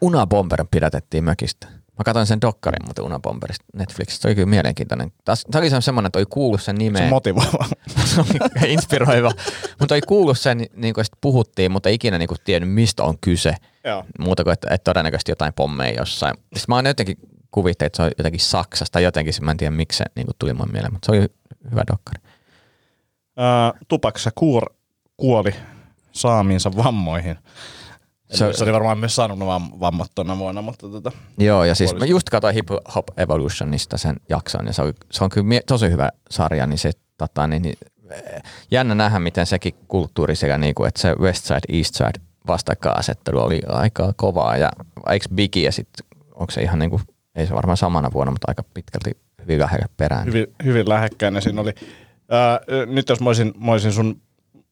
Speaker 5: Una Bomber pidätettiin mökistä. Mä katsoin sen dokkarin muuten Una Bomberista Netflixistä. Se oli kyllä mielenkiintoinen. Taas, se oli semmoinen, että oli kuullut sen
Speaker 6: Se
Speaker 5: nimeen. *laughs*
Speaker 6: on motivoiva.
Speaker 5: se oli inspiroiva. mutta oli kuullut sen, niin kuin puhuttiin, mutta ei ikinä niin kuin tiennyt, mistä on kyse.
Speaker 6: Joo.
Speaker 5: Muuta kuin, että, että todennäköisesti jotain pommeja jossain. Sitten mä oon jotenkin kuvittein, että se on jotenkin Saksasta tai jotenkin, mä en tiedä miksi se niin kuin tuli mun mieleen, mutta se oli hyvä dokkari.
Speaker 6: Tupac Shakur kuoli saamiinsa vammoihin.
Speaker 5: Se-
Speaker 6: Se, oli varmaan myös saanut vam- vammat tuona vuonna, mutta tota,
Speaker 5: Joo, ja siis mä just katsoin Hip Hop Evolutionista sen jakson, ja se on, se on kyllä tosi hyvä sarja, niin se tota, niin, niin, eh, jännä nähdä, miten sekin kulttuuri sekä niin kuin, että se West Side, East Side vastakkainasettelu oli aika kovaa, ja eikö Biggie ja sitten, onko se ihan niin kuin, ei se varmaan samana vuonna, mutta aika pitkälti hyvin lähellä perään.
Speaker 6: hyvin, hyvin lähekkäin ja siinä oli. Ää, nyt jos mä olisin, mä olisin sun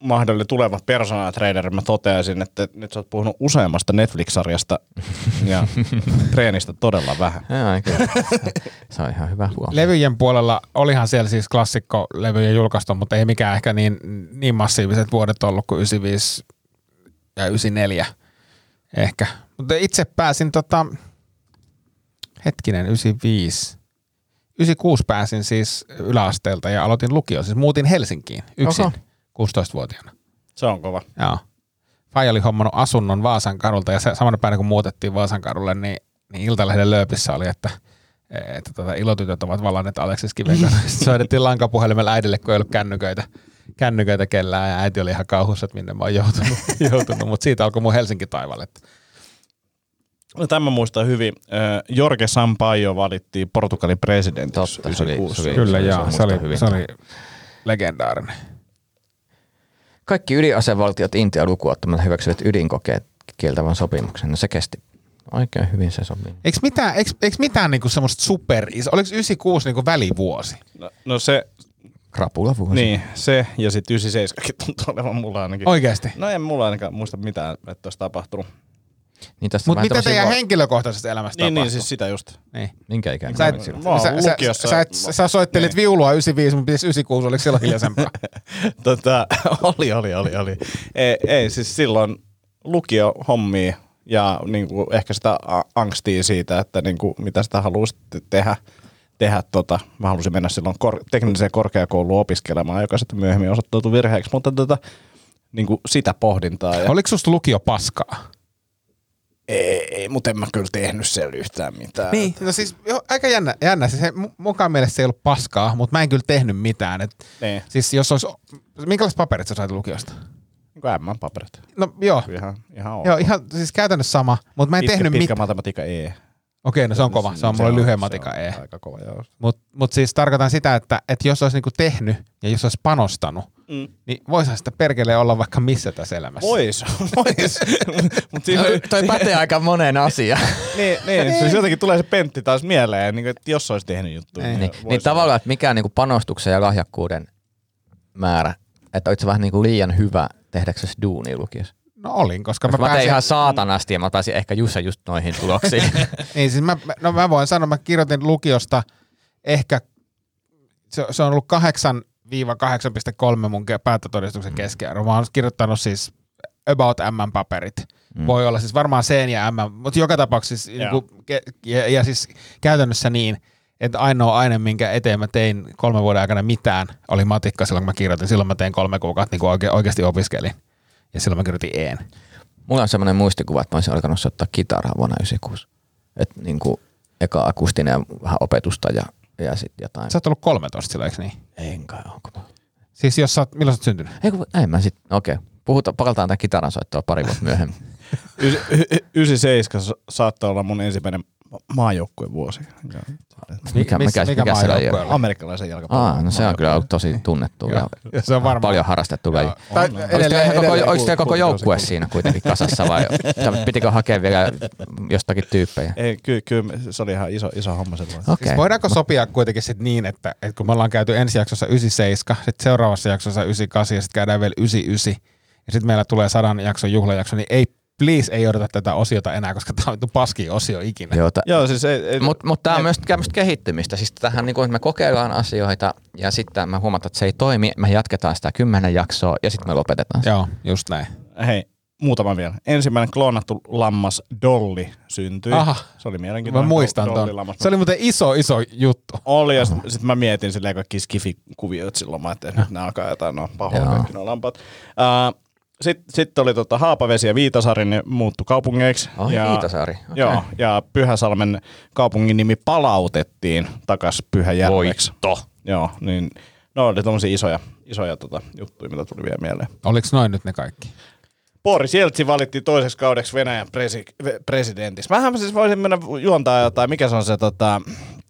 Speaker 6: mahdollinen tuleva personal trainer, mä toteaisin, että nyt sä oot puhunut useammasta Netflix-sarjasta *laughs* ja treenistä todella vähän.
Speaker 5: Joo, kyllä. se on ihan hyvä huomio.
Speaker 4: Levyjen puolella olihan siellä siis klassikkolevyjä julkaistu, mutta ei mikään ehkä niin, niin massiiviset vuodet ollut kuin 95 ja 94 ehkä. Mutta itse pääsin tota, hetkinen, 95. 96 pääsin siis yläasteelta ja aloitin lukio. Siis muutin Helsinkiin yksin
Speaker 5: Oho.
Speaker 4: 16-vuotiaana.
Speaker 6: Se on kova.
Speaker 4: Joo. Faija oli hommannut asunnon Vaasan kadulta ja se, samana päivänä kun muutettiin Vaasan kadulle, niin, niin Iltalehden lööpissä oli, että, että tota, ilotytöt ovat valanneet Aleksis Kiven kanssa. Sitten soitettiin lankapuhelimella äidille, kun ei ollut kännyköitä, kännyköitä kellään ja äiti oli ihan kauhussa, että minne mä oon joutunut, *laughs* joutunut. mutta siitä alkoi mun Helsinki taivalle.
Speaker 6: No, Tämä muistan hyvin. Jorge Sampaio valittiin Portugalin presidentiksi.
Speaker 5: Totta, se oli-
Speaker 6: 96.
Speaker 5: se oli-
Speaker 4: Kyllä,
Speaker 5: se- se
Speaker 4: joo, se oli,
Speaker 5: hyvin.
Speaker 4: se oli legendaarinen.
Speaker 5: Kaikki ydinasevaltiot Intia lukuun ottamatta hyväksyvät ydinkokeet kieltävän sopimuksen. No se kesti oikein hyvin se sopimus.
Speaker 4: Eikö mitään, eikö, eikö mitään niinku semmoista super oliko 96 niinku välivuosi?
Speaker 6: No, no se,
Speaker 5: Krapula vuosi.
Speaker 6: niin, se ja sitten 97 tuntuu olevan mulla ainakin.
Speaker 4: Oikeasti.
Speaker 6: No en mulla ainakaan muista mitään, että olisi tapahtunut.
Speaker 5: Niin tässä
Speaker 4: Mutta mitä teidän
Speaker 5: vo-
Speaker 4: henkilökohtaisesta elämästä
Speaker 6: Niin, niin,
Speaker 4: tapahtui?
Speaker 6: siis sitä just.
Speaker 4: niin.
Speaker 5: Minkä ikäinen?
Speaker 4: Sä,
Speaker 5: Sä
Speaker 4: et,
Speaker 5: et,
Speaker 6: Mä
Speaker 4: sä, sä,
Speaker 6: lukiossa-
Speaker 4: sä, et, sä soittelit
Speaker 6: Niin.
Speaker 4: viulua 95, mutta 96 oliko silloin hiljaisempaa? *laughs*
Speaker 6: tota, oli, oli, oli, oli. Ei, ei siis silloin lukio hommia ja niinku ehkä sitä angstia siitä, että niinku, mitä sitä haluaisi tehdä. tehdä tota. Mä halusin mennä silloin kor- tekniseen korkeakouluun opiskelemaan, joka sitten myöhemmin osoittautui virheeksi, mutta tota, niinku sitä pohdintaa. Ja
Speaker 4: Oliko susta lukio paskaa?
Speaker 6: Ei, ei, mutta en mä kyllä tehnyt siellä yhtään mitään.
Speaker 4: Niin, no siis jo, aika jännä, jännä. Siis mukaan mielestä se ei ollut paskaa, mutta mä en kyllä tehnyt mitään. Et,
Speaker 6: Niin,
Speaker 4: siis jos olisi, minkälaiset paperit sä sait lukiosta?
Speaker 6: niin kuin M-paperit.
Speaker 4: No joo,
Speaker 6: Ihan, ihan ok.
Speaker 4: joo ihan siis käytännössä sama, mutta mä en
Speaker 6: pitkä,
Speaker 4: tehnyt
Speaker 6: pitkä
Speaker 4: mitään.
Speaker 6: matematiikka E.
Speaker 4: Okei, no se on kova, se on mulle lyhyen matika
Speaker 6: se on
Speaker 4: E.
Speaker 6: Aika kova, joo.
Speaker 4: Mutta mut siis tarkoitan sitä, että, että jos olisi niinku tehnyt ja jos olisi panostanut,
Speaker 6: Mm.
Speaker 4: niin voisihan sitä perkeleen olla vaikka missä tässä elämässä.
Speaker 6: Vois, *laughs* vois. *laughs* Mut siinä,
Speaker 5: toi, toi pätee *laughs* aika moneen asiaan.
Speaker 6: niin, niin, siis jotenkin tulee se pentti taas mieleen, niin kuin, että jos olisi tehnyt juttuja.
Speaker 5: Niin,
Speaker 6: vois
Speaker 5: niin tavallaan, että mikä on niinku panostuksen ja lahjakkuuden määrä, että olit se vähän niinku liian hyvä tehdäksesi duunia lukiossa.
Speaker 4: No olin, koska
Speaker 5: Mä,
Speaker 4: mä, pääsin,
Speaker 5: ihan saatanasti ja mä pääsin ehkä just ja just noihin tuloksiin.
Speaker 4: niin, siis mä, no mä voin sanoa, mä kirjoitin lukiosta ehkä, se, se on ollut 8-8,3 mun ke- päättötodistuksen keskiarvo. Mä oon kirjoittanut siis about M-paperit. Mm. Voi olla siis varmaan C ja M, mutta joka tapauksessa
Speaker 6: Joo.
Speaker 4: niin ke, ja, ja siis käytännössä niin, että ainoa aine, minkä eteen mä tein kolmen vuoden aikana mitään, oli matikka silloin, kun mä kirjoitin. Silloin mä tein kolme kuukautta, niin kuin oike, oikeasti opiskelin. Ja silloin mä kirjoitin Een.
Speaker 5: Mulla on semmoinen muistikuva, että mä olisin alkanut soittaa kitaraa vuonna 96. Että niinku eka akustinen ja vähän opetusta ja, ja sitten jotain.
Speaker 4: Sä oot ollut 13 silloin, eikö niin?
Speaker 5: En kai onko mä.
Speaker 4: Siis jos sä oot, milloin sä oot syntynyt?
Speaker 5: Ei, kun, ei mä sit, okei. Okay. Puhutaan, palataan tämän kitaran soittoa pari vuotta myöhemmin. *laughs*
Speaker 6: Y- y- y- 97 sa- saattoi olla mun ensimmäinen maajoukkueen vuosi.
Speaker 5: Mikä,
Speaker 4: Missä-
Speaker 5: mikä,
Speaker 4: mikä
Speaker 5: mikä
Speaker 4: maajoukkue
Speaker 5: on?
Speaker 4: oli?
Speaker 6: Amerikkalaisen jalkapallon.
Speaker 5: Aa, no se on kyllä ollut tosi tunnettu ja, *laughs*
Speaker 4: Ja se on varmaan.
Speaker 5: paljon harrastettu laji. Oliko teillä koko, joukkue siinä kuitenkin kasassa vai pitikö hakea vielä jostakin tyyppejä?
Speaker 6: Ei, kyllä, kyllä se oli ihan iso, iso homma silloin.
Speaker 5: Okei.
Speaker 4: Siis voidaanko sopia kuitenkin sit niin, että, että kun me ollaan käyty ensi jaksossa 97, sitten seuraavassa jaksossa 98 ja sitten käydään vielä 99 ja sitten meillä tulee sadan jakson juhlajakso, niin ei, please ei odota tätä osiota enää, koska tämä on paskin osio ikinä.
Speaker 5: Joo, ta-
Speaker 6: Joo, siis ei, ei,
Speaker 5: Mutta mut tämä on myös tämmöistä kehittymistä. Siis tähän niin että me kokeillaan asioita ja sitten me huomataan, että se ei toimi. Me jatketaan sitä kymmenen jaksoa ja sitten me lopetetaan se.
Speaker 4: Joo, just näin.
Speaker 6: Hei, muutama vielä. Ensimmäinen kloonattu lammas Dolly syntyi.
Speaker 4: Aha.
Speaker 6: Se oli
Speaker 4: Mä
Speaker 6: mielenkiintoinen.
Speaker 4: muistan
Speaker 6: Dolly
Speaker 4: ton.
Speaker 6: lammas.
Speaker 4: Se oli muuten iso, iso juttu.
Speaker 6: Oli, ja sitten sit mä mietin silleen kaikki skifi-kuvioita silloin, mä ajattelin, että nyt ne alkaa jotain, no pahoin
Speaker 5: Joo.
Speaker 6: kaikki lampaat. Uh, sitten sit oli tota Haapavesi ja Viitasaari, ne muuttu kaupungeiksi.
Speaker 5: Oi,
Speaker 6: ja,
Speaker 5: Viitasaari. Okei.
Speaker 6: Joo, ja Pyhäsalmen kaupungin nimi palautettiin takas Pyhäjärveksi.
Speaker 5: Voitto.
Speaker 6: Joo, niin ne oli tommosia isoja, isoja tota, juttuja, mitä tuli vielä mieleen.
Speaker 4: Oliko noin nyt ne kaikki?
Speaker 6: Boris Jeltsin valittiin toiseksi kaudeksi Venäjän presi- presidentiksi. Vähän mä siis voisin mennä juontaa jotain, mikä se on se tota,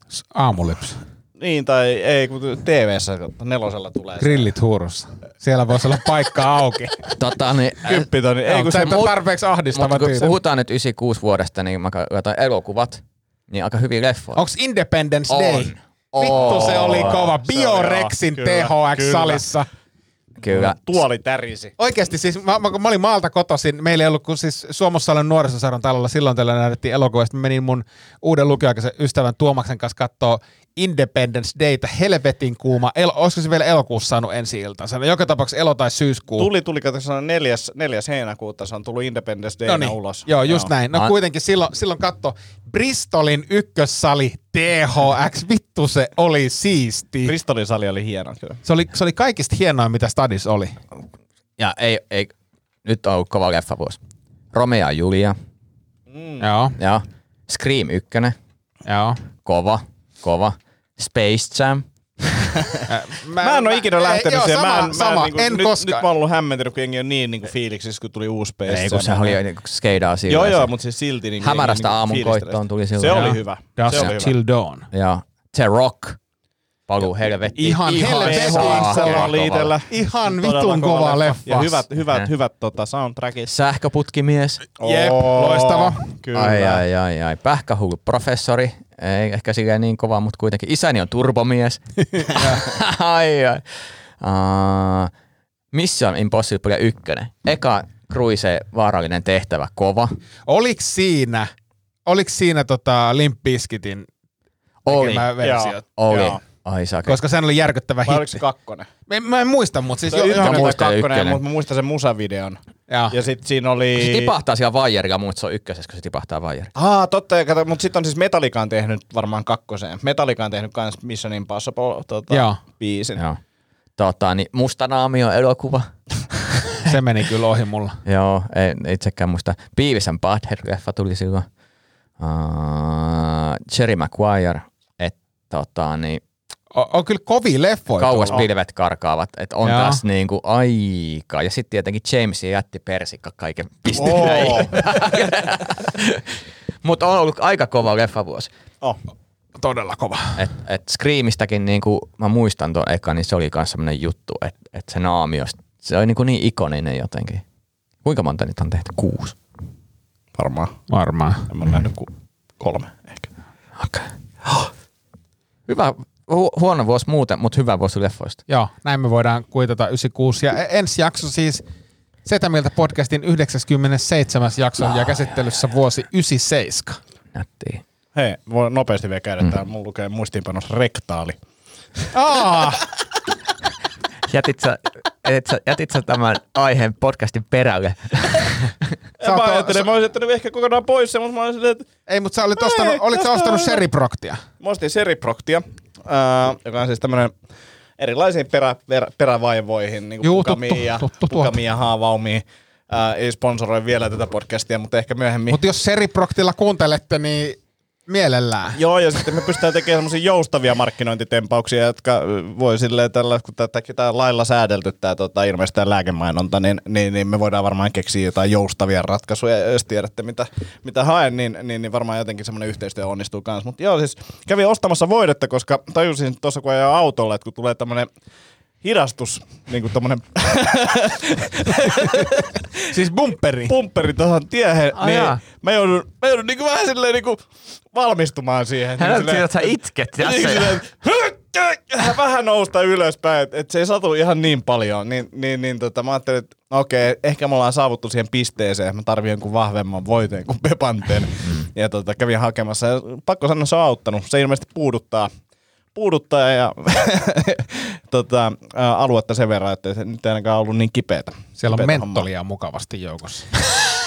Speaker 4: S- Aamulips.
Speaker 6: Niin tai ei, kun TV-ssä nelosella tulee.
Speaker 4: Grillit huurussa. Siellä voisi olla paikka auki. *laughs*
Speaker 5: Tota, niin, *laughs*
Speaker 6: Kymppitoni. Ei, kun se,
Speaker 4: ole tarpeeksi ahdistava
Speaker 5: mutta kun
Speaker 4: tyyppi.
Speaker 5: puhutaan nyt 96 vuodesta, niin mä katsoin elokuvat, niin aika hyviä leffoja.
Speaker 4: Onks Independence
Speaker 5: On.
Speaker 4: Day? Vittu se oli kova. Biorexin THX-salissa.
Speaker 5: Kyllä.
Speaker 6: tuoli tärisi.
Speaker 4: Oikeasti siis, mä, mä, kun mä olin maalta kotoisin, meillä ei ollut kuin siis Suomussalon nuorisosaron talolla, silloin tällä näytettiin elokuvaa, sitten menin mun uuden lukioaikaisen ystävän Tuomaksen kanssa kattoo Independence Dayta, helvetin kuuma, el, olisiko se vielä elokuussa saanut ensi iltansa, joka tapauksessa elo- tai syyskuu.
Speaker 6: Tuli, tuli, kato, se on neljäs, neljäs heinäkuuta, se on tullut Independence Day
Speaker 4: No niin,
Speaker 6: ulos.
Speaker 4: joo, just näin. No
Speaker 5: Ai-
Speaker 4: kuitenkin silloin, silloin katto, Bristolin ykkössali THX, vittu se oli siisti.
Speaker 6: Bristolin sali oli hieno kyllä.
Speaker 4: Se oli, se oli kaikista hienoa, mitä Stadis oli.
Speaker 5: Ja ei, ei, nyt on ollut kova leffavuosi. Romeo ja Julia,
Speaker 6: Mm.
Speaker 4: Joo,
Speaker 5: ja Scream 1,
Speaker 4: joo.
Speaker 5: kova, kova. Space Jam, *laughs*
Speaker 6: Mä en ole ikinä lähtenyt siihen.
Speaker 4: Sama,
Speaker 6: mä en,
Speaker 4: sama.
Speaker 6: mä en, niin
Speaker 4: en
Speaker 6: nyt,
Speaker 4: koskaan.
Speaker 6: nyt mä oon ollut hämmentynyt, kun jengi on niin, niin kuin fiiliksissä, kun tuli uusi Space
Speaker 5: ei kun se oli niinku skeidaa siinä.
Speaker 6: Joo,
Speaker 5: se-
Speaker 6: joo, mutta siis silti niin
Speaker 5: Hämärästä
Speaker 6: jengi
Speaker 5: aamun koittoon tuli silloin.
Speaker 6: Se oli hyvä.
Speaker 4: Dusk
Speaker 6: Se oli hyvä.
Speaker 4: Till Dawn.
Speaker 5: Ja The Rock, Paluu helvettiin.
Speaker 4: Ihan kova.
Speaker 6: liitellä.
Speaker 4: Ihan vitun kova leffa.
Speaker 6: Ja hyvät, hyvät,
Speaker 5: Eh.
Speaker 6: hyvät tota, soundtrackit.
Speaker 5: Sähköputkimies.
Speaker 4: Jep,
Speaker 6: Oo,
Speaker 4: loistava.
Speaker 6: Kyllä.
Speaker 5: Ai, ai, ai, ai. Pähkähullu professori. Ei ehkä silleen niin kova, mutta kuitenkin. Isäni on turbomies. *laughs* ai, ai. Uh, Mission Impossible 1. Eka Cruise vaarallinen tehtävä, kova.
Speaker 4: Oliks siinä, oliks siinä tota Limp Bizkitin
Speaker 5: Oli.
Speaker 4: versio?
Speaker 5: Oli.
Speaker 6: Joo.
Speaker 5: Ai saakeli.
Speaker 4: Koska sehän oli järkyttävä
Speaker 6: Vai oliko se
Speaker 4: hitti.
Speaker 6: kakkonen?
Speaker 4: Mä, mä en muista, mutta siis
Speaker 6: Se on
Speaker 4: jo,
Speaker 6: ykkönen
Speaker 5: mä muistan
Speaker 6: kakkonen, mutta mä muistan sen musavideon.
Speaker 4: Ja.
Speaker 6: Ja sit siinä oli...
Speaker 5: Se tipahtaa siellä vaijerilla, mutta se on ykkösessä, kun se tipahtaa vaijerilla.
Speaker 6: Aa, totta, ja kato, mutta sitten on siis Metallica tehnyt varmaan kakkoseen. Metallica on tehnyt kans Mission Impossible tota,
Speaker 4: Joo.
Speaker 6: biisin.
Speaker 5: Joo. Tota, niin Musta Naamio elokuva. *laughs*
Speaker 4: se meni kyllä ohi mulla.
Speaker 5: Joo, ei itsekään muista. Beavis and Butthead-leffa tuli silloin. Uh, Jerry Maguire, että tota, niin,
Speaker 4: On, on kyllä kovia leffoja.
Speaker 5: kauas
Speaker 4: tuolla.
Speaker 5: pilvet karkaavat, että on
Speaker 4: Joo.
Speaker 5: tässä niinku aika. Ja sitten tietenkin James ja jätti persikka kaiken pisteen. *laughs* Mutta on ollut aika kova leffavuosi.
Speaker 6: Oh.
Speaker 4: Todella kova.
Speaker 5: Et, et Screamistäkin, niinku, mä muistan tuon eka, niin se oli myös semmoinen juttu, että et se naamio, se oli niinku niin ikoninen jotenkin. Kuinka monta niitä on tehty? Kuusi.
Speaker 6: Varmaan.
Speaker 4: Varmaan.
Speaker 6: En mä mm. nähnyt kuin kolme ehkä.
Speaker 5: Okay. *gasps* Hyvä, hu- huono vuosi muuten, mutta hyvä vuosi leffoista.
Speaker 4: Joo, näin me voidaan kuitata 96. Ja e- ensi jakso siis Setä Mieltä podcastin 97. jakso ja käsittelyssä vuosi 97.
Speaker 5: Nättiä.
Speaker 6: Hei, voi nopeasti vielä käydä mm. täällä. Mulla lukee muistiinpanossa rektaali.
Speaker 4: Aa,
Speaker 5: Jätit sä, jätit, sä, jätit sä tämän aiheen podcastin perälle?
Speaker 6: Mä ajattelin, mä olisin jättänyt ehkä kokonaan pois sen, mutta mä olisin, että
Speaker 4: ei, mutta sä olit ostanut,
Speaker 6: Ei,
Speaker 4: olit sä ostanut. Seriproktia.
Speaker 6: Mä ostin Seriproktia, äh, joka on siis tämmönen erilaisiin perä, perä, perävaivoihin, niin kuin
Speaker 4: Juu,
Speaker 6: pukamiin,
Speaker 4: tuttu,
Speaker 6: ja,
Speaker 4: tuttu
Speaker 6: pukamiin ja haavaumiin. Äh, ei sponsoroi vielä tätä podcastia, mutta ehkä myöhemmin.
Speaker 4: Mutta jos Seriproktilla kuuntelette, niin mielellään.
Speaker 6: Joo, ja sitten me pystytään tekemään semmoisia joustavia markkinointitempauksia, jotka voi silleen tällä, kun tätäkin tää lailla säädelty tämä tota, ilmeisesti lääkemainonta, niin, niin, niin, me voidaan varmaan keksiä jotain joustavia ratkaisuja, ja jos tiedätte mitä, mitä haen, niin, niin, niin varmaan jotenkin semmoinen yhteistyö onnistuu kanssa. Mutta joo, siis kävin ostamassa voidetta, koska tajusin tuossa kun ajan autolla, että kun tulee tämmöinen hidastus, niin kuin tommonen *laughs*
Speaker 4: Siis bumperi.
Speaker 6: pumpperi tuohon tiehen,
Speaker 5: Ai
Speaker 6: niin
Speaker 5: jaa.
Speaker 6: mä joudun, mä joudun niin kuin vähän silleen niin kuin valmistumaan siihen.
Speaker 5: Hän
Speaker 6: Niin
Speaker 5: on
Speaker 6: silleen-
Speaker 5: että sä itket.
Speaker 6: Niin,
Speaker 5: Tässä.
Speaker 6: silleen, että vähän nousta ylöspäin, että et se ei satu ihan niin paljon. Niin, niin, niin tota, mä ajattelin, että okei, ehkä me ollaan saavuttu siihen pisteeseen, että mä tarvitsen jonkun vahvemman voiteen kuin Pepanten.
Speaker 5: Mm.
Speaker 6: Ja tota, kävin hakemassa. Ja pakko sanoa, se on auttanut. Se ilmeisesti puuduttaa, puuduttaa ja *laughs* tota, aluetta sen verran, että se nyt ei ainakaan ollut niin kipeätä.
Speaker 4: Siellä on
Speaker 6: Kipeätä hommaa.
Speaker 4: mentolia mukavasti joukossa.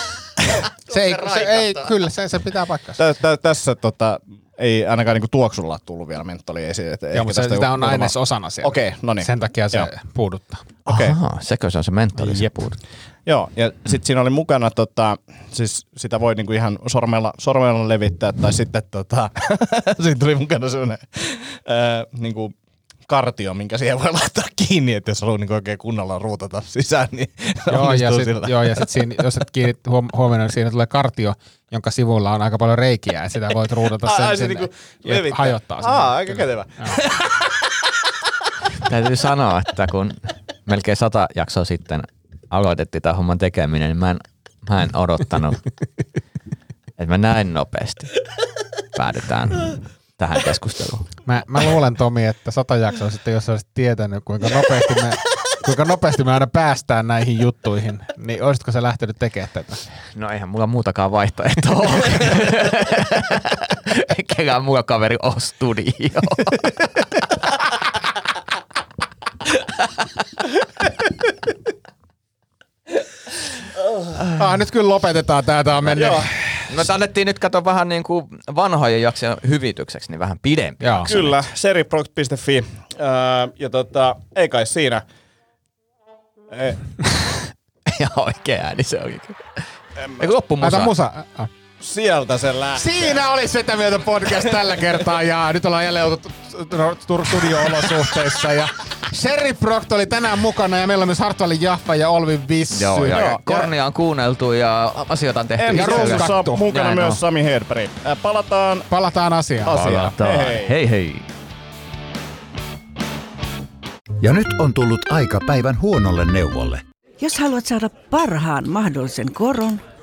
Speaker 4: *laughs* se ei, se ei, kyllä, se, se pitää paikkansa.
Speaker 6: Tä, tä, tässä tota, ei ainakaan niinku tuoksulla tullut vielä mentoli esiin. että
Speaker 4: Joo,
Speaker 6: ehkä
Speaker 4: mutta se, sitä on
Speaker 6: muutama-
Speaker 4: ainesosana siellä.
Speaker 6: Okei, no niin.
Speaker 4: Sen takia se
Speaker 6: Joo.
Speaker 4: puuduttaa.
Speaker 6: Okei.
Speaker 5: Ahaa, sekö se on se mentoli? se puudut?
Speaker 6: Joo, ja sitten siinä oli mukana, tota, siis sitä voi niinku ihan sormella, sormella levittää, tai sitten tota, *laughs* siinä tuli mukana sellainen ää, niinku kartio, minkä siihen voi laittaa kiinni, että jos haluaa niinku oikein kunnolla ruutata sisään, niin
Speaker 4: Joo, ja sit,
Speaker 6: sillä.
Speaker 4: joo, ja sit siinä, jos et kiinnit huom- huomioon, niin siinä tulee kartio, jonka sivulla on aika paljon reikiä, ja sitä voit ruudata sen
Speaker 6: Ai, se
Speaker 4: sinne,
Speaker 6: niinku
Speaker 4: ja
Speaker 6: levittää.
Speaker 4: hajottaa sen.
Speaker 6: Aa, aika kätevä.
Speaker 5: Täytyy sanoa, että kun melkein sata jaksoa sitten aloitettiin tämän homman tekeminen, niin mä en, mä en odottanut, että me näin nopeasti päädytään tähän keskusteluun.
Speaker 4: Mä, mä luulen Tomi, että sata jaksoa sitten, jos olisit tietänyt, kuinka nopeasti me, kuinka nopeasti me aina päästään näihin juttuihin, niin olisitko se lähtenyt tekemään tätä?
Speaker 5: No eihän mulla muutakaan vaihtoehtoa ole. Eikä mulla kaveri ole studio.
Speaker 4: Ah, nyt kyllä lopetetaan tää, tää on mennyt.
Speaker 6: Joo,
Speaker 5: No me annettiin nyt kato vähän niin kuin vanhojen jaksojen hyvitykseksi, niin vähän pidempi.
Speaker 4: Joo.
Speaker 6: kyllä, seriprox.fi. Ää, ja tota, ei kai siinä. *laughs* Ei,
Speaker 5: Ja oikea ääni se oli. Eikö loppu musa?
Speaker 4: Musa. Ah.
Speaker 6: Sieltä se lähtee.
Speaker 4: Siinä oli Sitä Mieltä podcast tällä kertaa ja nyt ollaan jälleen oltu studio-olosuhteissa ja Sherry Proct oli tänään mukana ja meillä on myös Hartwallin Jaffa ja Olvi Vissy.
Speaker 5: Joo, ja
Speaker 6: Joo,
Speaker 5: Kornia on kuunneltu ja asioita on tehty.
Speaker 6: Ensi
Speaker 4: Ja
Speaker 6: on mukana
Speaker 5: Näin
Speaker 6: myös
Speaker 5: on.
Speaker 6: Sami Hedberg. Ää, Palataan
Speaker 4: Palataan asiaan.
Speaker 6: asiaan.
Speaker 5: Palataan.
Speaker 6: Hei hei.
Speaker 5: hei hei.
Speaker 8: Ja nyt on tullut aika päivän huonolle neuvolle.
Speaker 9: Jos haluat saada parhaan mahdollisen koron,